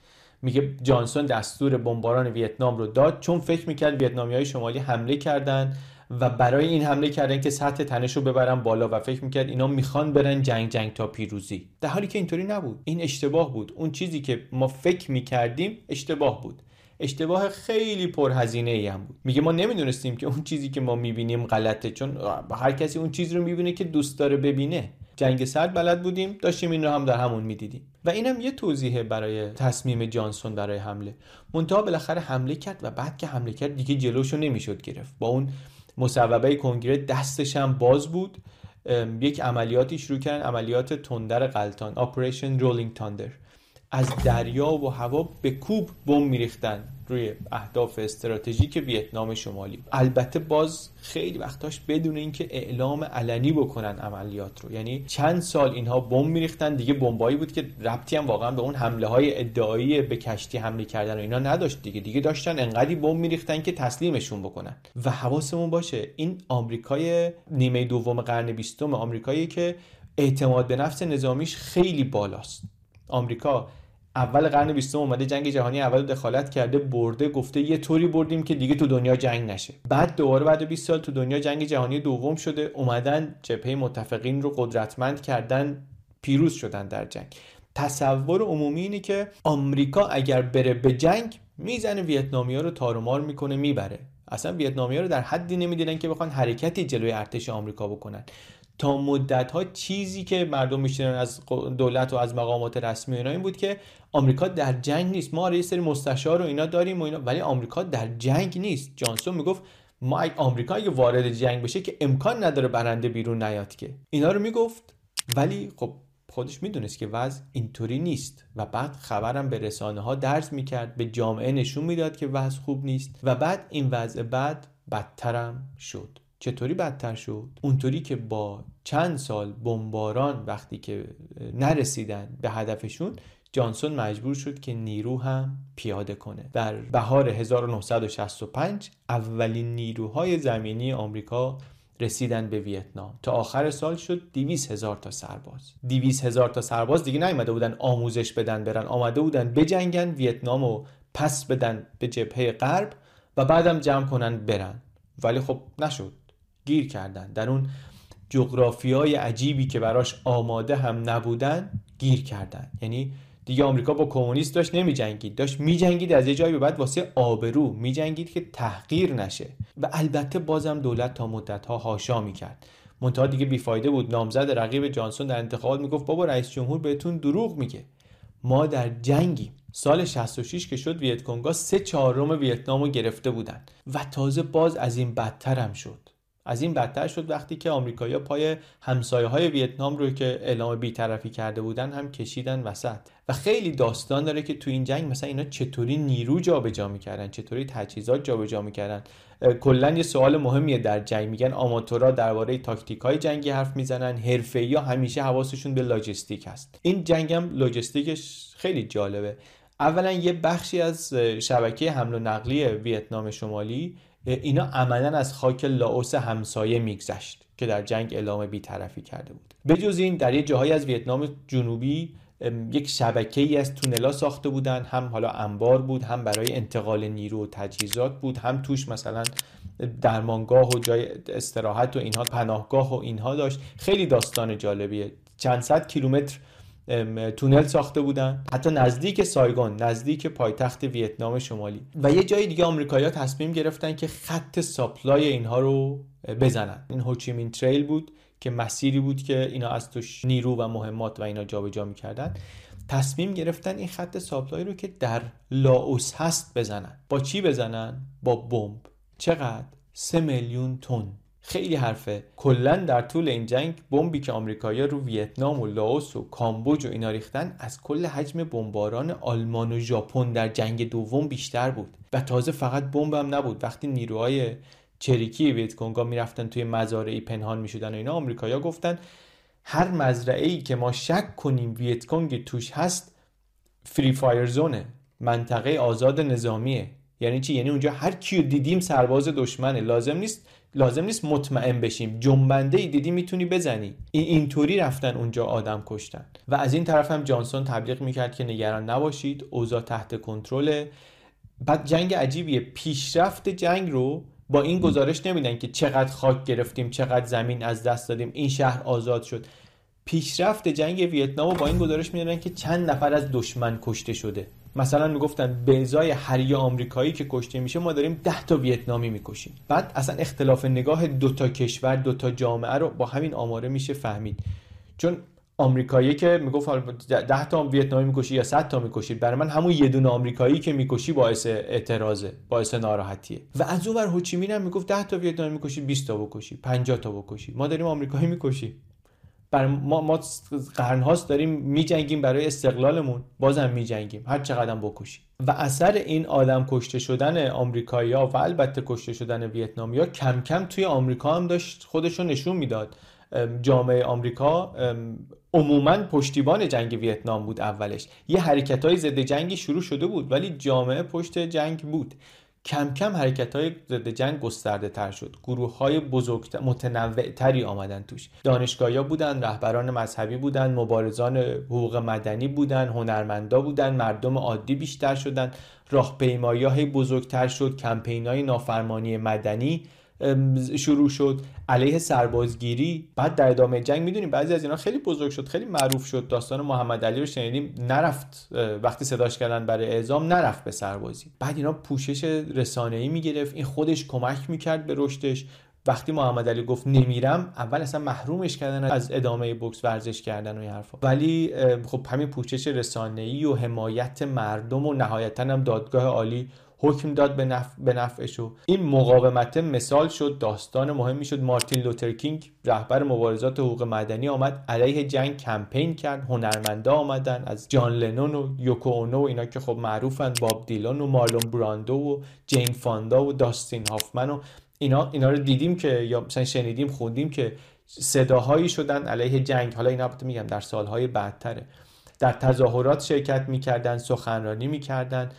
Speaker 1: میگه جانسون دستور بمباران ویتنام رو داد چون فکر می‌کرد ویتنامی های شمالی حمله کردن و برای این حمله کردن که سطح تنش رو ببرن بالا و فکر می‌کرد اینا می‌خوان برن جنگ جنگ تا پیروزی. در حالی که اینطوری نبود. این اشتباه بود. اون چیزی که ما فکر می‌کردیم اشتباه بود. اشتباه خیلی پرهزینه ای هم بود. میگه ما نمی‌دونستیم که اون چیزی که ما می‌بینیم غلطه چون هر کسی اون چیزی رو می‌بینه که دوست داره ببینه. جنگ سرد بلد بودیم داشتیم این رو هم در همون می‌دیدیم. و اینم یه توضیحه برای تصمیم جانسون برای حمله. منتها بالاخره حمله کرد و بعد که حمله کرد دیگه جلوشو نمی‌شد گرفت. با اون مصوبه کنگره دستش هم باز بود. یک عملیاتی شروع کردن عملیات تندر قلتان آپریشن رولینگ تاندر از دریا و هوا به کوب بم میریختن روی اهداف استراتژیک ویتنام شمالی. البته باز خیلی وقتاش بدون اینکه اعلام علنی بکنن عملیات رو. یعنی چند سال اینها بمب میریختن دیگه بمبایی بود که ربطی هم واقعا به اون حمله های ادعایی به کشتی حمله کردن و اینا نداشت دیگه. دیگه داشتن انقدی بمب میریختن که تسلیمشون بکنن. و حواسمون باشه این آمریکای نیمه دوم قرن بیستم آمریکایی که اعتماد به نفس نظامیش خیلی بالاست. آمریکا. اول قرن بیستم اومده جنگ جهانی اول دخالت کرده برده گفته یه طوری بردیم که دیگه تو دنیا جنگ نشه. بعد دوباره بعد 20 سال تو دنیا جنگ جهانی دوم شده اومدن جبهه متفقین رو قدرتمند کردن پیروز شدن در جنگ. تصور عمومی اینه که آمریکا اگر بره به جنگ می‌زنه ویتنامیا رو تارومار می‌کنه می‌بره. اصلا ویتنامیا رو در حدی نمی‌دیدن که بخوان حرکتی جلوی ارتش آمریکا بکنن. تا مدت ها چیزی که مردم میشنن از دولت و از مقامات رسمی اینا این بود که آمریکا در جنگ نیست. ما یه سری مستشار و اینا داریم و اینا ولی آمریکا در جنگ نیست. جانسون می‌گفت ما آمریکا اگه وارد جنگ بشه که امکان نداره برنده بیرون نیاد که. اینا رو می‌گفت. ولی خب خودش می‌دونست که وضع اینطوری نیست و بعد خبرم به رسانه ها درز می‌کرد به جامعه نشون می‌داد که وضع خوب نیست و بعد این وضع بعد بدترم شد. چطوری بدتر شد؟ اونطوری که با چند سال بمباران وقتی که نرسیدن به هدفشون جانسون مجبور شد که نیرو هم پیاده کنه. در بهار 1965 اولین نیروهای زمینی آمریکا رسیدن به ویتنام. تا آخر سال شد 200 هزار تا سرباز. 200 هزار تا سرباز دیگه نیومده بودن آموزش بدن برن. آمده بودن بجنگن ویتنام و پس بدن به جبهه غرب و بعدم جمع کنن برن. ولی خب نشد. گیر کردن. در اون جغرافیای عجیبی که براش آماده هم نبودن گیر کردن. یعنی دیگه آمریکا با کمونیست داشت نمی جنگید داشت می جنگید از یه جایی به بعد واسه آبرو. می جنگید که تحقیر نشه. و البته بازم دولت تا مدت ها هاشا می کرد منتها دیگه بیفایده بود. نامزد رقیب جانسون در انتخابات می‌گفت بابا رئیس جمهور بهتون دروغ میگه. ما در جنگیم. سال 66 که شد ویتکونگا سه چهارم ویتنام رو گرفته بودن. و تازه باز از این بدتر هم شد. از این بدتر شد وقتی که آمریکایی‌ها پای همسایه های ویتنام رو که اعلام بیطرفی کرده بودن هم کشیدن وسط. و خیلی داستان داره که تو این جنگ مثلا اینا چطوری نیرو جابجا می‌کردن چطوری تجهیزات جابجا می‌کردن. کلا یه سوال مهمیه در جنگ. میگن آماتورا درباره تاکتیک های جنگی حرف می‌زنن حرفه‌ای ها همیشه حواسشون به لاجستیک هست. این جنگ هم لاجستیکش خیلی جالبه. اولا یه بخشی از شبکه حمل و نقلی ویتنام شمالی اینا عملا از خاک لاوس همسایه میگذشت که در جنگ اعلام بیطرفی کرده بود. بجز این در یه جاهایی از ویتنام جنوبی یک شبکه ای از تونلا ساخته بودن. هم حالا انبار بود هم برای انتقال نیرو و تجهیزات بود هم توش مثلا درمانگاه و جای استراحت و اینها پناهگاه و اینها داشت. خیلی داستان جالبیه. چند صد کیلومتر تونل ساخته بودن. حتی نزدیک سایگون نزدیک پایتخت ویتنام شمالی. و یه جای دیگه آمریکایی‌ها تصمیم گرفتن که خط supply اینها رو بزنن. این Ho Chi Minh trail بود که مسیری بود که اینا از توش نیرو و مهمات و اینا جابجا می‌کردن. تصمیم گرفتن این خط supply رو که در لاوس هست بزنن. با چی بزنن؟ با بمب. چقدر؟ سه میلیون تن. خیلی حرفه. کلا در طول این جنگ بمبی که آمریکایی‌ها رو ویتنام و لاوس و کامبوج و اینا ریختن از کل حجم بمباران آلمان و ژاپن در جنگ دوم بیشتر بود. و تازه فقط بمب هم نبود. وقتی نیروهای چریکی ویتکونگا می‌رفتن توی مزارعی پنهان می‌شدن و اینا آمریکایی‌ها گفتن هر مزرعه ای که ما شک کنیم ویتکونگ توش هست free fire zone ه منطقه آزاد نظامیه. یعنی چی؟ یعنی اونجا هر کیو دیدیم سرباز دشمنه. لازم نیست لازم نیست مطمئن بشیم. جنبنده ای دیدی می‌تونی بزنی. این اینطوری رفتن اونجا آدم کشتن. و از این طرف هم جانسون تبلیغ می‌کرد که نگران نباشید. اوضاع تحت کنترل بعد جنگ عجیبیه. پیشرفت جنگ رو با این گزارش نمیدن که چقدر خاک گرفتیم چقدر زمین از دست دادیم این شهر آزاد شد. پیشرفت جنگ ویتنام با این گزارش می‌دادن که چند نفر از دشمن کشته شده. مثلا می‌گفتن به ازای هر یه آمریکایی که کشته میشه ما داریم ده تا ویتنامی می‌کشیم. بعد اصلا اختلاف نگاه دو تا کشور دو تا جامعه رو با همین آماره میشه فهمید. چون آمریکایی که می‌گفت ده تا ویتنامی می‌کشی یا 100 تا می‌کشی برای من همون یه دونه آمریکایی که می‌کشی باعث اعتراضه باعث ناراحتیه. و از اون ور هوچیمین هم می‌گفت 10 تا ویتنامی می‌کشی 20 تا بکشی 50 تا بکشی. ما داریم آمریکایی می‌کشی بر ما ما قرنهاست داریم میجنگیم برای استقلالمون. بازم میجنگیم. هر چقدر بکشیم. و اثر این آدم کشته شدن آمریکایی‌ها و البته کشته شدن ویتنامیا کم کم توی آمریکا هم داشت خودشو نشون می‌داد. جامعه آمریکا عموما پشتیبان جنگ ویتنام بود اولش. یه حرکت های ضد جنگی شروع شده بود ولی جامعه پشت جنگ بود. کم کم حرکت های ضد جنگ گسترده تر شد. گروه های بزرگ متنوع تری آمدن توش. دانشگاهیا بودن رهبران مذهبی بودن مبارزان حقوق مدنی بودن هنرمندا بودن مردم عادی بیشتر شدن. راهپیمایی های بزرگتر شد. کمپین های نافرمانی مدنی. شروع شد. علیه سربازگیری. بعد در ادامه جنگ می‌دونیم بعضی از اینا خیلی بزرگ شد خیلی معروف شد. داستان محمد علی رو شنیدیم نرفت وقتی صداش کردن برای اعزام نرفت به سربازی. بعد اینا پوشش رسانه‌ای می‌گرفت. این خودش کمک می‌کرد به رشدش. وقتی محمد علی گفت نمیرم اول اصلا محرومش کردن از ادامه بوکس ورزش کردن و این حرفا. ولی خب همین پوشش رسانه‌ای و حمایت مردم و نهایتا هم دادگاه عالی حکم داد به, نفع به نفعش و این مقاومت مثال شد داستان مهمی شد. مارتین لوترکینگ رهبر مبارزات حقوق مدنی آمد علیه جنگ کمپین کرد هنرمنده آمدن از جان لنون و یوکو اونو و اینا که خب معروفن باب دیلان و مارلون براندو و جین فاندا و داستین هافمن و اینا اینا رو دیدیم که یا مثلا شنیدیم خوندیم که صداهایی شدن علیه جنگ. حالا اینا میگم در سالهای بعدتره. در تظاهرات شرکت می‌کردن سخنرانی می‌کردن.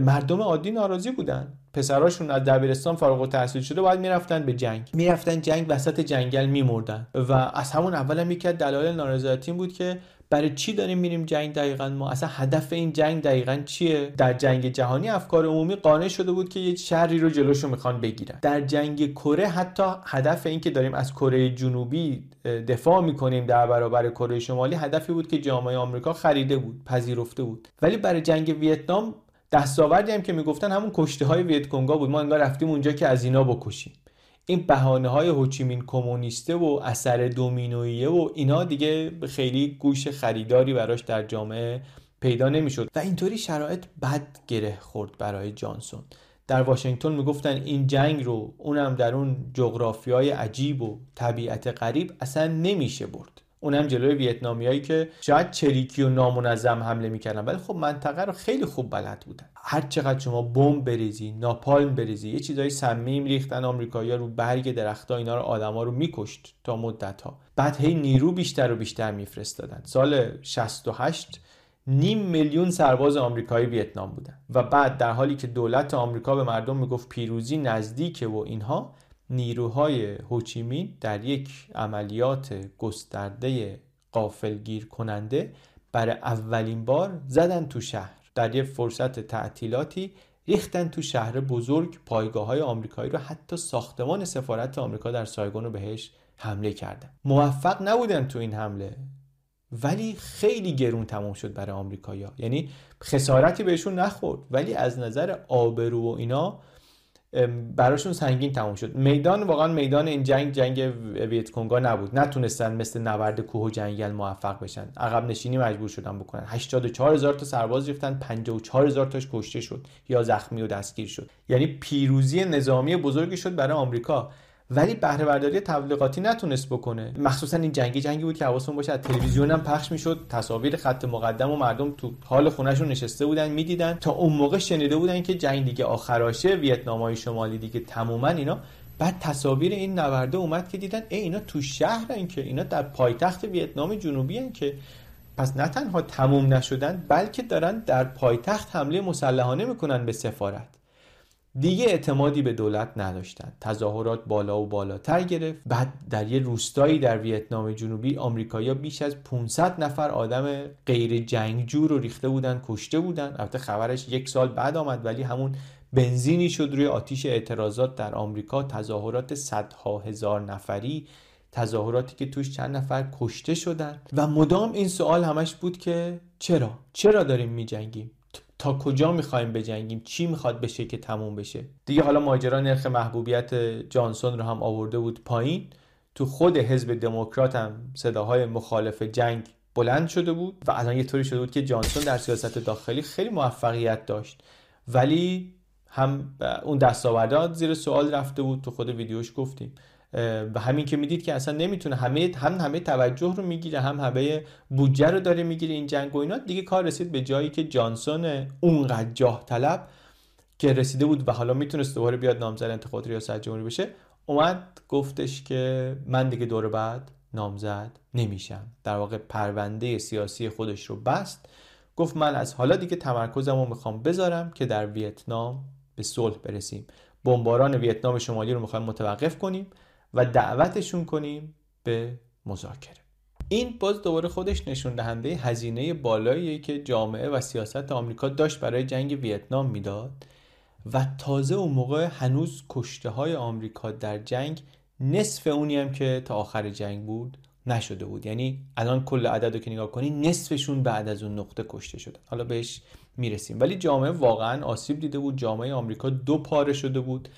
Speaker 1: مردم عادی ناراضی بودن. پسراشون از دبیرستان فارغ التحصیل شده باید می‌رفتن به جنگ. می‌رفتن جنگ وسط جنگل میمردن. و از همون اول هم یکی از دلایل نارضایتی بود که برای چی داریم میریم جنگ دقیقا؟ ما اصلا هدف این جنگ دقیقا چیه؟ در جنگ جهانی افکار عمومی قانع شده بود که یه شری رو جلوشو می‌خوان بگیرن. در جنگ کره حتی هدف این که داریم از کره جنوبی دفاع می‌کنیم در برابر کره شمالی هدفی بود که جامعه آمریکا خریده بود پذیرفته بود. ولی برای جنگ ویتنام دستاوردی هم که می‌گفتن همون کشته های ویتکونگا بود. ما انگار رفتیم اونجا که از اینا بکشیم. این بهانه های هوچیمین کمونیسته و اثر دومینویه و اینا دیگه خیلی گوش خریداری براش در جامعه پیدا نمی‌شد. و اینطوری شرایط بد گره خورد برای جانسون. در واشنگتن می‌گفتن این جنگ رو اونم در اون جغرافی های عجیب و طبیعت غریب اصلا نمیشه برد. اونم جلوی ویتنامیایی که شاید چریکی و نامنظم حمله می‌کردن. ولی خب منطقه رو خیلی خوب بلد بودن. هر چقدر شما بمب بریزی ناپالم بریزی یه چیزای سمیم ریختن آمریکایی‌ها رو برگ درختها اینا رو آدما رو میکشت تا مدت ها بعد هی نیرو بیشتر و بیشتر میفرستادن. سال 68 نیم میلیون سرباز آمریکایی ویتنام بودن. و بعد در حالی که دولت آمریکا به مردم می‌گفت پیروزی نزدیکه و اینها نیروهای هوچیمین در یک عملیات گسترده قافلگیر کننده برای اولین بار زدن تو شهر. در یک فرصت تعطیلاتی ریختن تو شهر بزرگ پایگاه های آمریکایی رو حتی ساختمان سفارت آمریکا در سایگون رو بهش حمله کردن. موفق نبودن تو این حمله ولی خیلی گرون تمام شد برای آمریکایی‌ها یعنی خسارتی بهشون نخورد ولی از نظر آبرو و اینا براشون سنگین تموم شد. میدان واقعا میدان این جنگ جنگ ویتکونگا نبود. نتونستن مثل نبرد کوه و جنگل موفق بشن. عقب نشینی مجبور شدن بکنن. 84 هزار تا سرباز ریختن 54 هزار تاش کشته شد یا زخمی و دستگیر شد. یعنی پیروزی نظامی بزرگی شد برای آمریکا. ولی بهره برداری تبلیغاتی نتونست بکنه. مخصوصا این جنگی جنگی بود که حواستون باشه از تلویزیون هم پخش می‌شد. تصاویر خط مقدم و مردم تو حال خونهشون نشسته بودن می‌دیدن. تا اون موقع شنیده بودن که جنگ دیگه آخراشه ویتنامای شمالی دیگه تماما اینا. بعد تصاویر این نبرده اومد که دیدن ای اینا تو شهرن که اینا در پایتخت ویتنام جنوبی هن که. پس نه تنها تموم نشدن بلکه دارن در پایتخت حمله مسلحانه می‌کنن به سفارت. دیگه اعتمادی به دولت نداشتن تظاهرات بالا و بالاتر گرفت. بعد در یه روستایی در ویتنام جنوبی آمریکایی‌ها بیش از 500 نفر آدم غیر جنگجو رو ریخته بودن کشته بودن. البته خبرش یک سال بعد آمد ولی همون بنزینی شد روی آتیش اعتراضات در آمریکا. تظاهرات صدها هزار نفری تظاهراتی که توش چند نفر کشته شدن. و مدام این سوال همش بود که چرا؟ چرا داریم میجنگیم؟ تا کجا می‌خوایم بجنگیم؟ چی می‌خواد بشه که تموم بشه؟ دیگه حالا ماجرا نرخ محبوبیت جانسون رو هم آورده بود پایین. تو خود حزب دموکرات هم صداهای مخالف جنگ بلند شده بود و الان یه طوری شده بود که جانسون در سیاست داخلی خیلی موفقیت داشت. ولی هم اون دستاوردات زیر سوال رفته بود. تو خود ویدیوش گفتیم. و همین که می‌دید که اصلا نمی‌تونه همه هم همه توجه رو می‌گیره هم همه بودجه رو داره می‌گیره این جنگ و اینا. دیگه کار رسید به جایی که جانسون اونقدر جاه طلب که رسیده بود و حالا می‌تونست دوباره بیاد نامزد انتخابات ریاست جمهوری بشه اومد گفتش که من دیگه دور بعد نامزد نمیشم. در واقع پرونده سیاسی خودش رو بست. گفت من از حالا دیگه تمرکزم رو می‌خوام بذارم که در ویتنام به صلح برسیم. بمباران ویتنام شمالی رو می‌خوایم متوقف کنیم. و دعوتشون کنیم به مذاکره. این باز دوباره خودش نشون دهنده هزینه بالایی که جامعه و سیاست آمریکا داشت برای جنگ ویتنام می‌داد و تازه اون موقع هنوز کشته های آمریکا در جنگ نصف اونی هم که تا آخر جنگ بود نشده بود. یعنی الان کل عدد که نگاه کنی نصفشون بعد از اون نقطه کشته شدن حالا بهش می‌رسیم. ولی جامعه واقعا آسیب دیده بود. جامعه آمریکا دو پاره شده بود.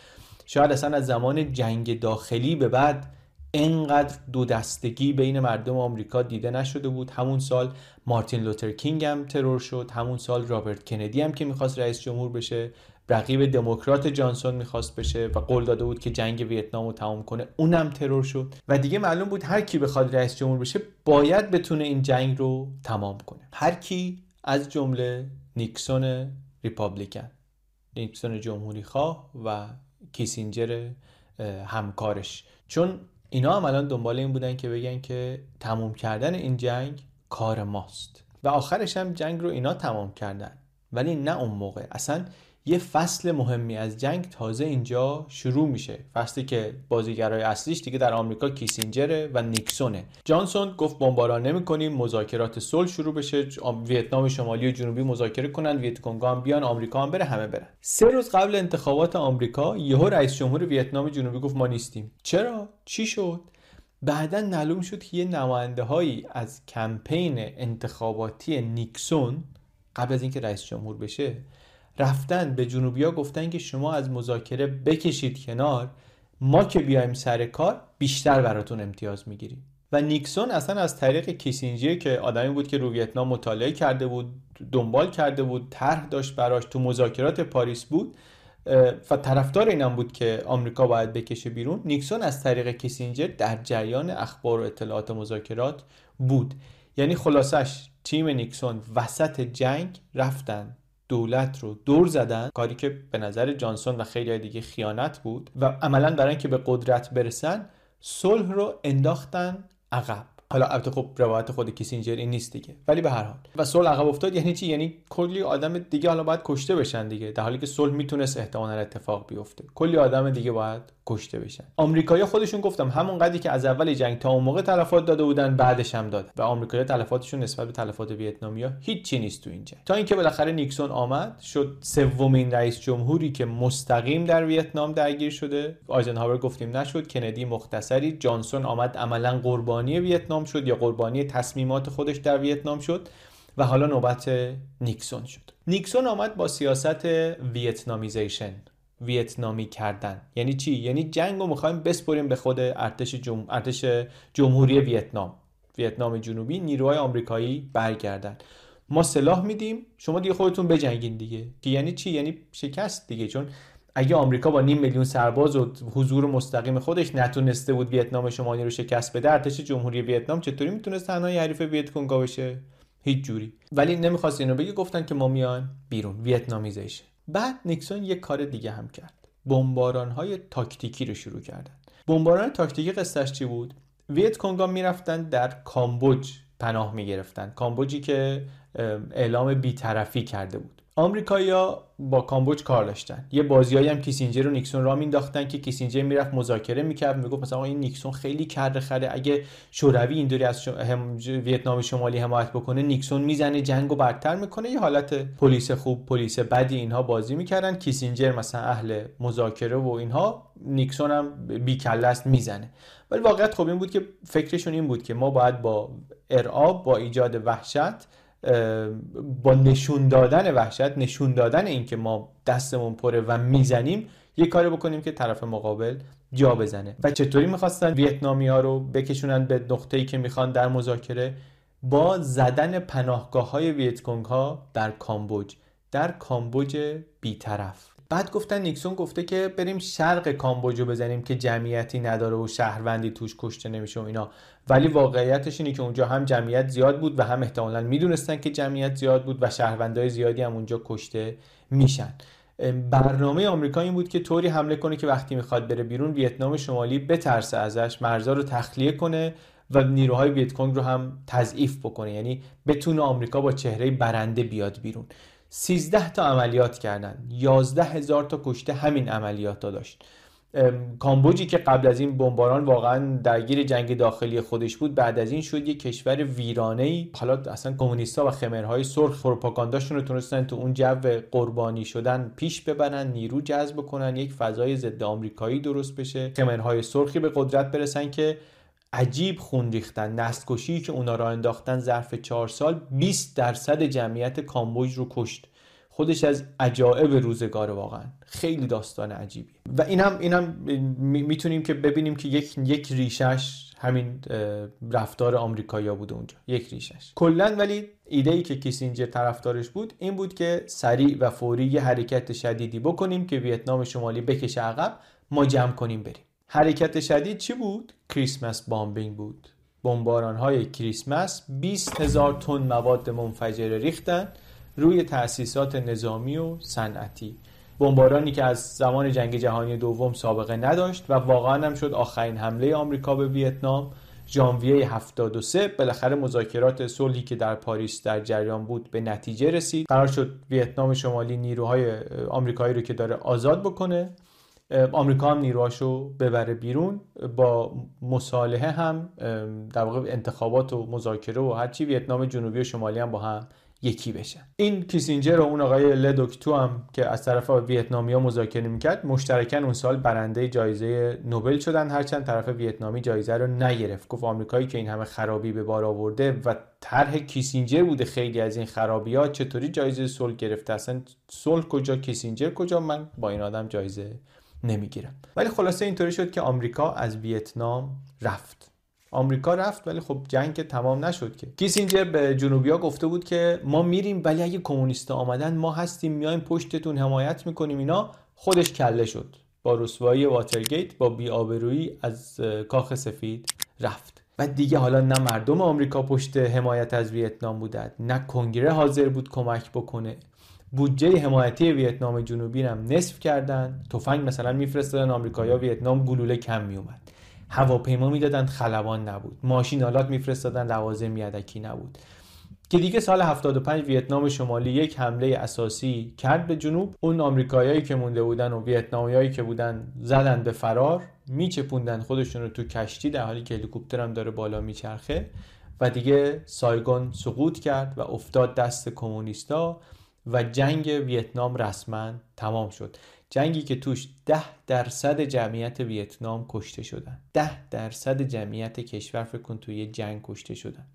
Speaker 1: شاید اصلا از زمان جنگ داخلی به بعد انقدر دو دستگی بین مردم آمریکا دیده نشده بود. همون سال مارتین لوتر کینگ هم ترور شد. همون سال رابرت کندی هم که می‌خواست رئیس جمهور بشه. رقیب دموکرات جانسون می‌خواست بشه و قول داده بود که جنگ ویتنام رو تمام کنه. اونم ترور شد. و دیگه معلوم بود هر کی بخواد رئیس جمهور بشه باید بتونه این جنگ رو تمام کنه. هر کی از جمله نیکسون ریپابلیکن. نیکسون جمهوری خواه و کیسینجر همکارش. چون اینا هم الان دنبال این بودن که بگن که تموم کردن این جنگ کار ماست. و آخرش هم جنگ رو اینا تمام کردن. ولی نه اون موقع. اصلا یه فصل مهمی از جنگ تازه اینجا شروع میشه. فصلی که بازیگرای اصلیش دیگه در آمریکا کیسینجره و نیکسونه. جانسون گفت بمباران نمی‌کنیم مذاکرات صلح شروع بشه ویتنام شمالی و جنوبی مذاکره کنن ویتکونگ هم بیان آمریکا هم بره همه برن. سه روز قبل انتخابات آمریکا یهو رئیس جمهور ویتنام جنوبی گفت ما نیستیم. چرا؟ چی شد؟ بعدا معلوم شد که یه نماینده هایی از کمپین انتخاباتی نیکسون قبل از اینکه رئیس جمهور بشه رفتن به جنوبیا گفتن که شما از مذاکره بکشید کنار ما که بیایم سر کار بیشتر براتون امتیاز می‌گیریم. و نیکسون اصلا از طریق کیسینجر که آدمی بود که رو ویتنام مطالعه کرده بود دنبال کرده بود طرح داشت براش تو مذاکرات پاریس بود و طرفدار اینم بود که آمریکا باید بکشه بیرون. نیکسون از طریق کیسینجر در جریان اخبار و اطلاعات مذاکرات بود. یعنی خلاصش تیم نیکسون وسط جنگ رفتن. دولت رو دور زدن. کاری که به نظر جانسون و خیلی دیگه خیانت بود و عملا برای اینکه به قدرت برسن صلح رو انداختن عقب. حالا البته خب روایت خود کیسینجر این نیست دیگه. ولی به هر حال. و صلح عقب افتاد یعنی چی؟ یعنی کلی آدم دیگه حالا باید کشته بشن دیگه. در حالی که صلح می‌تونست احتمالاً اتفاق بیفته. کلی آدم دیگه باید کشته بشن. آمریکایی‌ها خودشون گفتم همون قدری که از اول جنگ تا اون موقع تلفات داده بودن بعدش هم داد و آمریکایی‌ها تلفاتشون نسبت به تلفات ویتنامیا هیچ نیست تو این جنگ. تا اینکه بالاخره نیکسون آمد شد سومین رئیس جمهوری که مستقیم در ویتنام درگیر شده. آیزنهاور گفتیم نشد. کندی مختصری. جانسون آمد عملا قربانی ویتنام. شد یا قربانی تصمیمات خودش در ویتنام شد و حالا نوبت نیکسون شد. نیکسون آمد با سیاست ویتنامیزیشن ویتنامی کردن. یعنی چی؟ یعنی جنگ رو می‌خوایم بسپریم به خود ارتش, جم... ارتش جمهوری ویتنام. ویتنام جنوبی نیروهای آمریکایی برگردن. ما سلاح میدیم شما دیگه خودتون بجنگین دیگه. که یعنی چی؟ یعنی شکست دیگه چون اگه آمریکا با نیم میلیون سرباز و حضور مستقیم خودش نتونسته بود ویتنام شمالی رو شکست بده ارتش جمهوری ویتنام چطوری می‌تونست تنها حریف ویتکونگا بشه؟ هیچ جوری. ولی نمی‌خواست اینو بگی گفتن که ما میان بیرون Vietnamization. بعد نیکسون یک کار دیگه هم کرد. بمباران های تاکتیکی رو شروع کردن. بمباران تاکتیکی قصهش چی بود؟ ویت کنگا می‌رفتن در کامبوج پناه می‌گرفتن. کامبوجی که اعلام بیطرفی کرده بود. آمریکایی‌ها با کامبوج کار داشتن. یه بازیایی هم کیسینجر و نیکسون را مینداختن که کیسینجر می‌رفت مذاکره می‌کرد می‌گفت مثلا این نیکسون خیلی کرده خره اگه شوروی اینطوری از هم... ویتنام شمالی حمایت بکنه نیکسون می‌زنه جنگو برتر می‌کنه. یه حالت پلیس خوب پلیس بدی اینها بازی می‌کردن. کیسینجر مثلا اهل مذاکره و اینها نیکسون هم بیکله است می‌زنه. ولی واقعیت خب این بود که فکرشون این بود که ما باید با ارعاب با ایجاد وحشت با نشون دادن وحشت نشون دادن اینکه ما دستمون پره و می‌زنیم یه کاری بکنیم که طرف مقابل جا بزنه. و چطوری می‌خواستن ویتنامی ها رو بکشونن به نقطه ای که می‌خوان در مذاکره؟ با زدن پناهگاه های ویتکونگ ها در کامبوج. در کامبوج بیطرف. بعد گفتن نیکسون گفته که بریم شرق کامبوجو بزنیم که جمعیتی نداره و شهروندی توش کشته نمیشه و اینا. ولی واقعیتش اینه که اونجا هم جمعیت زیاد بود و هم احتمالا می‌دونستن که جمعیت زیاد بود و شهروندای زیادی هم اونجا کشته میشن. برنامه آمریکا این بود که طوری حمله کنه که وقتی می‌خواد بره بیرون ویتنام شمالی بترسه ازش مرزا رو تخلیه کنه و نیروهای ویتکونگ رو هم تضعیف بکنه. یعنی بتونه آمریکا با چهره برنده بیاد بیرون. 13 تا عملیات کردن. 11 هزار تا کشته همین عملیات ها داشت. کامبوجی که قبل از این بمباران واقعا درگیر جنگ داخلی خودش بود بعد از این شد یک کشور ویرانه ای حالا اصلا کمونیستا و خمرهای سرخ پروپاگانداشون رو تونستن تو اون جو قربانی شدن پیش ببرن نیرو جذب کنن یک فضای ضد آمریکایی درست بشه. خمرهای سرخی به قدرت برسن که عجیب خون ریختن. نسل که اونا را انداختن ظرف چهار سال 20 درصد جمعیت کامبوج رو کشت. خودش از عجائب روزگار واقعا. خیلی داستان عجیبی و این هم, این هم می‌تونیم که ببینیم که یک, یک ریشش همین رفتار آمریکایا بوده اونجا. یک ریشش کلا ولی ایده ای که کیسینجر طرفدارش بود این بود که سریع و فوری یه حرکت شدیدی بکنیم که ویتنام شمالی بکشه عقب ما جمع کنیم بریم. حرکت شدید چی بود؟ کریسمس بامبینگ بود. بمباران های کریسمس 20 هزار تن مواد منفجره ریختن روی تأسیسات نظامی و صنعتی. بمبارانی که از زمان جنگ جهانی دوم سابقه نداشت و واقعا هم شد آخرین حمله آمریکا به ویتنام. ژانویه 73 بالاخره مذاکرات صلحی که در پاریس در جریان بود به نتیجه رسید. قرار شد ویتنام شمالی نیروهای آمریکایی رو که داره آزاد بکنه. آمریکا هم نیروهاشو ببره بیرون با مصالحه هم در واقع انتخابات و مذاکره و هرچی ویتنام جنوبی و شمالی هم با هم یکی بشن این کیسینجر و اون آقای لدوکتو هم که از طرف ویتنامیا مذاکره می‌کرد مشترکاً اون سال برنده جایزه نوبل شدن هرچند طرف ویتنامی جایزه رو نگرفت. گفت آمریکایی که این همه خرابی به بار آورده و طرح کیسینجر بوده خیلی از این خرابی ها چطوری جایزه صلح گرفته؟ اصلا صلح کجا؟ کیسینجر کجا؟ من با این آدم جایزه نمی‌گیرم ولی خلاصه اینطوری شد که آمریکا از ویتنام رفت. آمریکا رفت ولی خب جنگ تمام نشد که. کیسینجر به جنوبیا گفته بود که ما میریم ولی اگه کمونیستا آمدن ما هستیم میایم پشتتون حمایت می‌کنیم. اینا خودش کله شد. با رسوایی واترگیت با بیآبرویی از کاخ سفید رفت. و دیگه حالا نه مردم آمریکا پشت حمایت از ویتنام بودند نه کنگره حاضر بود کمک بکنه. بودجه حمایتی ویتنام جنوبی هم نصف کردن. تفنگ مثلا میفرستادن آمریکایا ویتنام گلوله کم میومد هواپیما می‌دادن خلبان نبود. ماشین آلات میفرستادن لوازم یدکی نبود. که دیگه سال 75 ویتنام شمالی یک حمله اساسی کرد به جنوب. اون آمریکایایی که مونده بودن و ویتنامیایی که بودن زدن به فرار میچپوندن خودشون رو تو کشتی در حالی که هلیکوپتر هم داره بالا میچرخه. و دیگه سایگون سقوط کرد و افتاد دست کمونیستا. و جنگ ویتنام رسما تمام شد. جنگی که توش ده درصد جمعیت ویتنام کشته شدن ده درصد جمعیت کشور فکر کن توی جنگ کشته شدن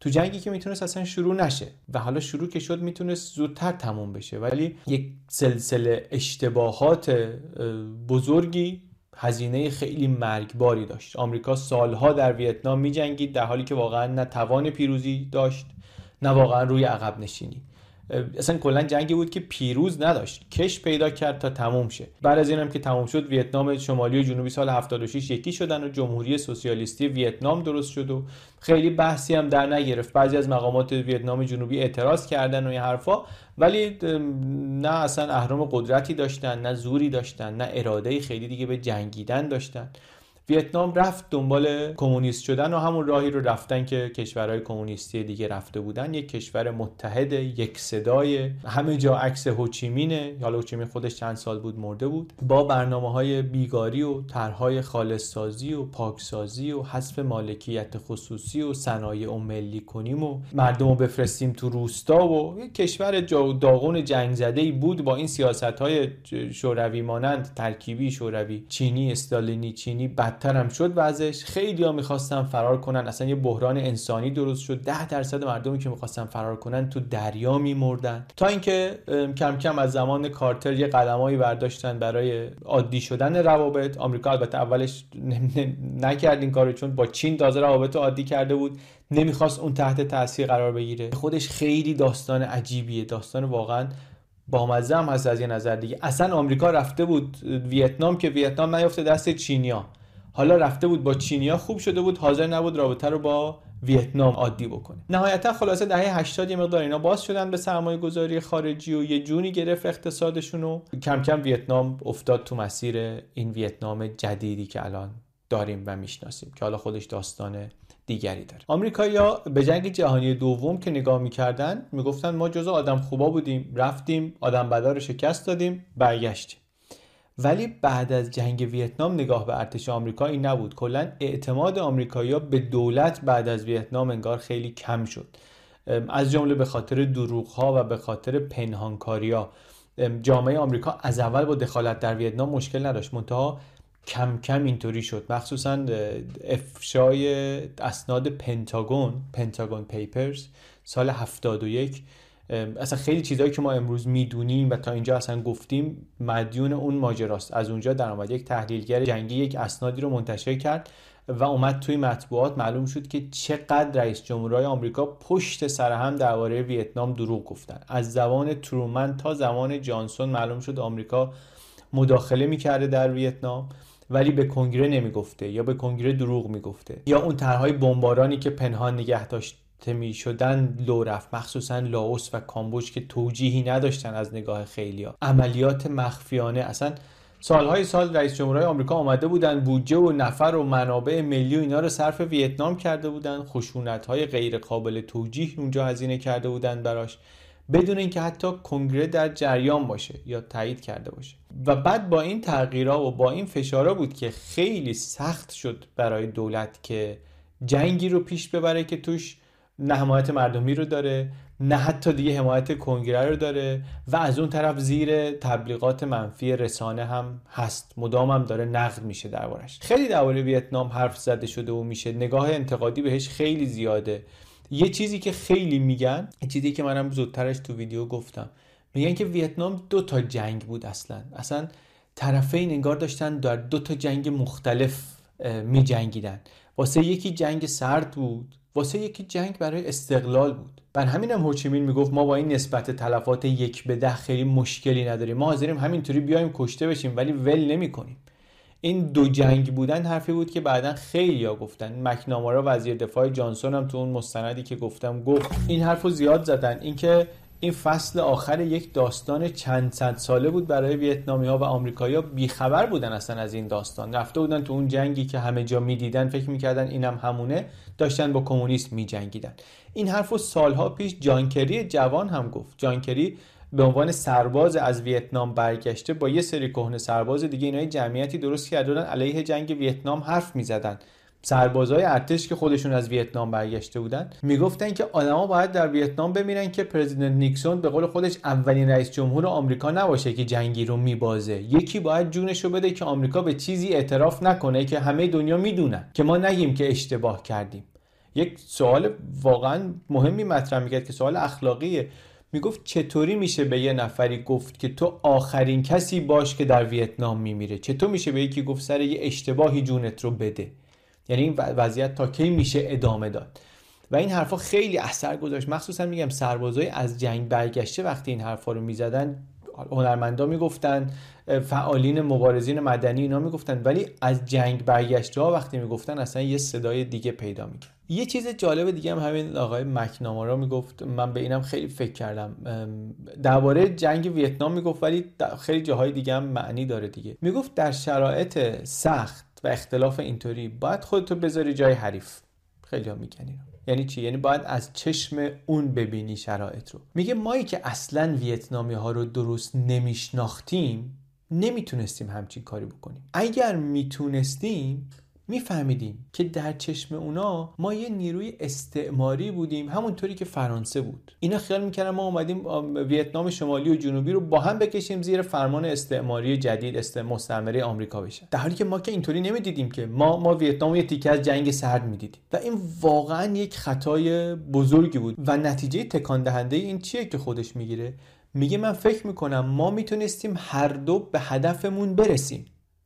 Speaker 1: تو جنگی که می‌تونست اصلا شروع نشه و حالا شروع که شد می‌تونست زودتر تموم بشه. ولی یک سلسله اشتباهات بزرگی هزینه خیلی مرگباری داشت. آمریکا سالها در ویتنام میجنگید در حالی که واقعا نه توان پیروزی داشت نه واقعا روی عقب نشینی. اصلا کلا جنگی بود که پیروز نداشت. کش پیدا کرد تا تموم شه. بعد از اینم که تموم شد ویتنام شمالی و جنوبی سال 76 یکی شدن و جمهوری سوسیالیستی ویتنام درست شد و خیلی بحثی هم در نگرفت. بعضی از مقامات ویتنام جنوبی اعتراض کردن و این حرفا ولی نه اصلا اهرام قدرتی داشتن نه زوری داشتن نه اراده خیلی دیگه به جنگیدن داشتن. ویتنام رفت دنبال کمونیست شدن و همون راهی رو رفتن که کشورهای کمونیستی دیگه رفته بودن. یک کشور متحد یک صدای. همه جا عکس هوچیمینه. حالا هوچیمین خودش چند سال بود مرده بود. با برنامه های بیگاری و طرحهای خالص سازی و پاکسازی و حذف مالکیت خصوصی و صنایع ملی کنیم و مردم رو بفرستیم تو روستا و یک کشور داغون جنگ زده بود با این سیاست های شوروی مانند ترکیبی شوروی چینی استالینی چینی هم شد وضعش خیلی ها می‌خواستن فرار کنن. اصلا یه بحران انسانی درست شد. ده درصد مردمی که می‌خواستن فرار کنن تو دریا میمردن. تا اینکه کم کم از زمان کارتر یه قدمایی برداشتن برای عادی شدن روابط. آمریکا البته اولش نکرد این کارو چون با چین تازه روابط عادی کرده بود. نمی‌خواست اون تحت تاثیر قرار بگیره. خودش خیلی داستان عجیبیه. داستان واقعا با هم هست از یه نظر دیگه. اصلا آمریکا رفته بود ویتنام که ویتنام نیفته دست چینیا حالا رفته بود با چینیا خوب شده بود حاضر نبود رابطه رو با ویتنام عادی بکنه. نهایتا خلاصه دهه 80 یه مقدار اینا باز شدن به سرمایه گذاری خارجی و یه جونی گرفت اقتصادشون و کم کم ویتنام افتاد تو مسیر این ویتنام جدیدی که الان داریم و می‌شناسیم که حالا خودش داستان دیگری داره. آمریکایی‌ها به جنگ جهانی دوم که نگاه می‌کردن می‌گفتن ما جزو آدم خوبا بودیم رفتیم آدم بدا رو شکست دادیم برگشتیم. ولی بعد از جنگ ویتنام نگاه به ارتش آمریکا این نبود. کلا اعتماد آمریکایی‌ها به دولت بعد از ویتنام انگار خیلی کم شد. از جمله به خاطر دروغ و به خاطر پنهانکاریا جامعه آمریکا از اول با دخالت در ویتنام مشکل نداشت. منتها کم کم اینطوری شد. مخصوصا افشای اسناد پنتاگون پنتاگون پیپرز سال 71 اصلا خیلی چیزهایی که ما امروز می‌دونیم و تا اینجا اصلا گفتیم مدیون اون ماجراست. از اونجا در آمد یک تحلیلگر جنگی یک اسنادی رو منتشر کرد و اومد توی مطبوعات. معلوم شد که چقدر رئیس جمهورهای آمریکا پشت سر هم درباره ویتنام دروغ گفتن. از زمان ترومن تا زمان جانسون معلوم شد آمریکا مداخله می‌کرده در ویتنام ولی به کنگره نمی‌گفته یا به کنگره دروغ می‌گفته یا اون طرحهای بمبارانی که پنهان نگه داشت می شدن لو رفت مخصوصا لاوس و کامبوج که توجیهی نداشتن از نگاه خیلیا. عملیات مخفیانه اصلا سالهای سال رئیس جمهورهای آمریکا آمده بودن بودجه و نفر و منابع ملی و اینا رو صرف ویتنام کرده بودن خشونت های غیر قابل توجیه اونجا هزینه کرده بودن براش بدون اینکه حتی کنگره در جریان باشه یا تایید کرده باشه. و بعد با این تغییرها و با این فشارا بود که خیلی سخت شد برای دولت که جنگی رو پیش ببره که توش نه حمایت مردمی رو داره نه حتی دیگه حمایت کنگره رو داره و از اون طرف زیر تبلیغات منفی رسانه هم هست. مدام هم داره نقد میشه دربارش. خیلی درباره ویتنام حرف زده شده و میشه. نگاه انتقادی بهش خیلی زیاده. یه چیزی که خیلی میگن چیزی که منم زودترش تو ویدیو گفتم. میگن که ویتنام دو تا جنگ بود اصلا. اصلا طرفین انگار داشتن در دو تا جنگ مختلف می جنگیدن واسه یکی جنگ سرد بود. واسه یکی جنگ برای استقلال بود. بر همین هم هوچیمین می‌گفت ما با این نسبت تلفات یک به ده خیلی مشکلی نداریم. ما حاضریم همینطوری بیایم کشته بشیم ولی ول نمی کنیم این دو جنگ بودن حرفی بود که بعدا خیلی ها گفتن مکنامارا وزیر دفاع جانسون هم تو اون مستندی که گفتم گفت. این حرف رو زیاد زدن. اینکه این فصل آخر یک داستان چند صد ساله بود برای ویتنامی ها و آمریکایی ها بیخبر بودن اصلا از این داستان. رفته بودن تو اون جنگی که همه جا می‌دیدن فکر می‌کردن اینم همونه. داشتن با کمونیست میجنگیدن. این حرف رو سالها پیش جانکری جوان هم گفت. جانکری به عنوان سرباز از ویتنام برگشته با یه سری کهنه سرباز دیگه اینای جمعیتی درست کرده علیه جنگ ویتنام حرف می‌زدن. سربازای ارتش که خودشون از ویتنام برگشته بودن می‌گفتن که آدما باید در ویتنام بمیرن که پرزیدنت نیکسون به قول خودش اولین رئیس جمهور آمریکا نباشه که جنگی رو میبازه. یکی باید جونش رو بده که آمریکا به چیزی اعتراف نکنه که همه دنیا می‌دونن که ما نگیم که اشتباه کردیم. یک سوال واقعا مهمی مطرح می‌کرد که سوال اخلاقیه. می‌گفت چطوری میشه به یه نفری گفت که تو آخرین کسی باش که در ویتنام میمیره؟ چطور میشه به یکی گفت سر یه اشتباهی جونت رو بده؟ یعنی این وضعیت تا کی میشه ادامه داد. و این حرفا خیلی اثر گذاشت. مخصوصا میگم سربازای از جنگ برگشته وقتی این حرفا رو می‌زدن هنرمندا می‌گفتن فعالین مبارزین مدنی اینا می‌گفتن. ولی از جنگ برگشته ها وقتی می‌گفتن اصلا یه صدای دیگه پیدا می‌کرد. یه چیز جالب دیگه هم همین آقای مکنامارا می‌گفت. من به اینم خیلی فکر کردم. درباره جنگ ویتنام می‌گفت ولی خیلی جاهای دیگه هم معنی داره دیگه. می‌گفت در شرایط سخت و اختلاف اینطوری. باید خودتو بذاری جای حریف. خیلی ها میگن یعنی چی؟ یعنی باید از چشم اون ببینی شرایط رو. میگه مایی که اصلا ویتنامی ها رو درست نمیشناختیم نمی‌تونستیم همچین کاری بکنیم. اگر می‌تونستیم میفهمیدیم که در چشم اونا ما یه نیروی استعماری بودیم همونطوری که فرانسه بود. اینا خیال می‌کردن ما اومدیم ویتنام شمالی و جنوبی رو با هم بکشیم زیر فرمان استعماری جدید است مستعمره آمریکا بشه. در حالی که ما که اینطوری نمی‌دیدیم که ما ما ویتنام یه تیکه از جنگ سرد می‌دیدیم. و این واقعا یک خطای بزرگی بود. و نتیجه تکان دهنده این چیه که خودش می‌گیره؟ میگه من فکر می‌کنم ما می‌تونستیم هر دو به هدفمون برسیم.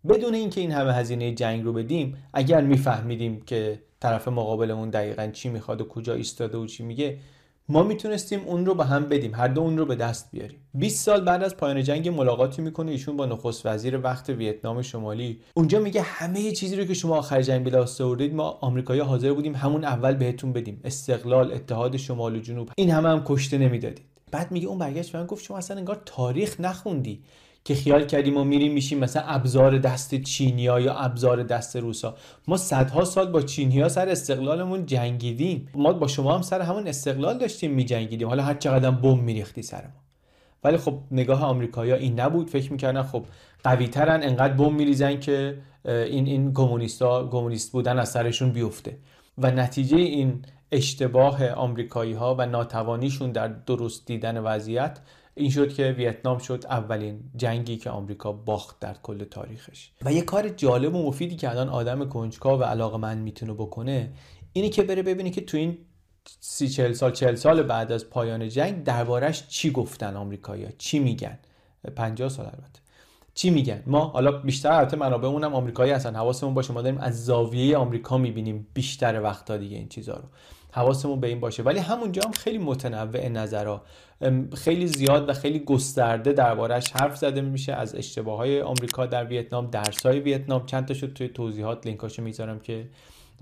Speaker 1: بدون اینکه این همه هزینه جنگ رو بدیم اگر میفهمیدیم که طرف مقابلمون دقیقا چی می‌خواد و کجا ایستاده و چی میگه ما می‌تونستیم اون رو به هم بدیم. هر دو اون رو به دست بیاریم. 20 سال بعد از پایان جنگ ملاقاتی می‌کنه ایشون با نخست وزیر وقت ویتنام شمالی. اونجا میگه همه چیزی رو که شما آخر جنگ به دست آوردید ما آمریکایی حاضر بودیم همون اول بهتون بدیم. استقلال اتحاد شمال و جنوب. این همه هم کشته نمی‌دادید. بعد میگه اون برگشت من گفت شما اصلا انگار تاریخ نخوندی. که خیال کردیم ما میریم میشیم مثلا ابزار دست چینیا یا ابزار دست روسا. ما صدها سال با چینیا سر استقلالمون جنگیدیم. ما با شما هم سر همون استقلال داشتیم میجنگیدیم. حالا هر چقدر بم میریختی سر ما. ولی خب نگاه آمریکایی‌ها این نبود. فکر می‌کردن خب قوی ترن انقدر بم میریزن که این این کمونیستا کمونیست بودن از سرشون بیفته. و نتیجه این اشتباه آمریکایی ها و ناتوانیشون در درست دیدن وضعیت این شد که ویتنام شد اولین جنگی که آمریکا باخت در کل تاریخش. و یه کار جالب و مفیدی که الان آدم کنجکاو و علاقه من می‌تونه بکنه اینی که بره ببینی که تو این سی چل سال چل سال بعد از پایان جنگ دربارش چی گفتن آمریکایی‌ها؟ چی میگن؟ 50 سال البته. چی میگن؟ ما حالا بیشتر البته منابعمون هم آمریکایی هستن. حواسمون باشه ما داریم از زاویه آمریکا می‌بینیم بیشتر وقتا دیگه این چیزا رو. حواسمون به این باشه. ولی همونجا هم خیلی متنوع نظرها. خیلی زیاد و خیلی گسترده دربارش حرف زده میشه. از اشتباه های آمریکا در ویتنام درس های ویتنام. چند تا شد توی توضیحات لینکاشو می‌ذارم که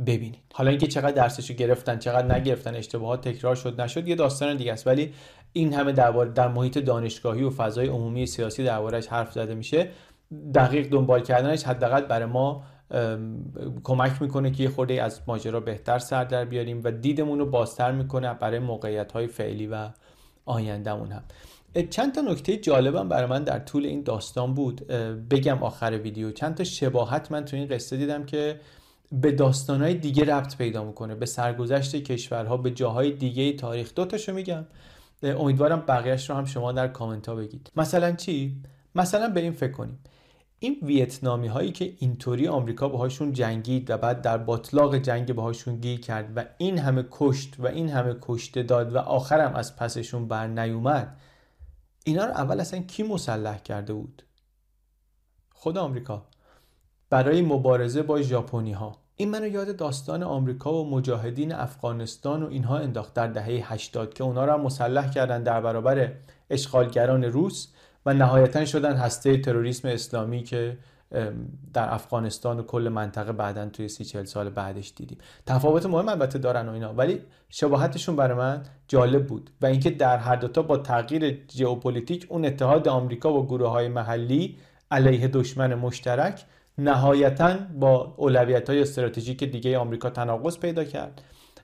Speaker 1: ببینید. حالا اینکه چقدر درسشو گرفتن چقدر نگرفتن اشتباهات تکرار شد نشد یه داستان دیگه است. ولی این همه درباره در محیط دانشگاهی و فضای عمومی سیاسی دربارش حرف زده میشه. دقیق دنبال کردنش حداقل برای ما کمک می‌کنه که یه خورده از ماجرا بهتر سر در بیاریم و دیدمون رو بازتر می‌کنه برای موقعیت های فعلی و آیندهمون هم. چند تا نکته جالبم برای من در طول این داستان بود. بگم آخر ویدیو. چند تا شباهت من تو این قصه دیدم که به داستانهای دیگه ربط پیدا می‌کنه. به سرگذشت کشورها به جاهای دیگه تاریخ. دو تاشو میگم. امیدوارم بقیهش رو هم شما در کامنت ها بگید. مثلا چی؟ مثلا به این فکر کنیم. این ویتنامی هایی که اینطوری آمریکا باهاشون جنگید و بعد در باطلاق جنگ باهاشون گیر کرد و این همه کشت و این همه کشته داد و آخرم از پسشون بر نیومد اینا رو اول اصلا کی مسلح کرده بود؟ خود آمریکا. برای مبارزه با ژاپنی ها این منو یاد داستان آمریکا و مجاهدین افغانستان و اینها انداخت در دهه 80 که اونا رو هم مسلح کردن در برابر اشغالگران روس. و نهایتا شدن هسته تروریسم اسلامی که در افغانستان و کل منطقه بعدا توی سی چل سال بعدش دیدیم. تفاوت مهم البته دارن و اینا. ولی شباهتشون برای من جالب بود. و اینکه در هر دوتا با تغییر ژئوپلیتیک اون اتحاد آمریکا و گروه های محلی علیه دشمن مشترک نهایتا با اولویت های استراتژیک دیگه آمریکا تناقض پیدا کرد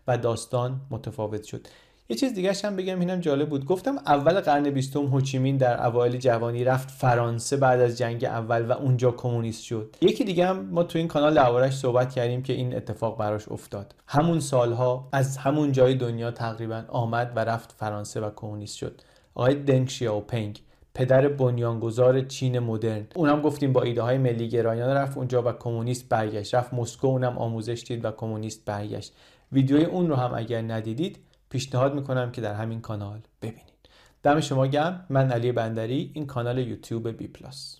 Speaker 1: و داستان متفاوت شد. یه چیز دیگه هم بگم اینم جالب بود. گفتم اول قرن بیستم هوچیمین در اوایل جوانی رفت فرانسه بعد از جنگ اول و اونجا کمونیست شد. یکی دیگه هم ما تو این کانال دربارش صحبت کردیم که این اتفاق براش افتاد. همون سالها از همون جای دنیا تقریبا آمد و رفت فرانسه و کمونیست شد. آقای دنگ شیاوپنگ پدر بنیانگذار چین مدرن. اونم گفتیم با ایده های ملی گرایان رفت اونجا و کمونیست برگشت. رفت مسکو اونم آموزش دید و کمونیست برگشت. ویدیوی اون رو هم اگر ندیدید پیشنهاد می‌کنم که در همین کانال ببینید. دم شما گم من علی بندری این کانال یوتیوب بی پلاس.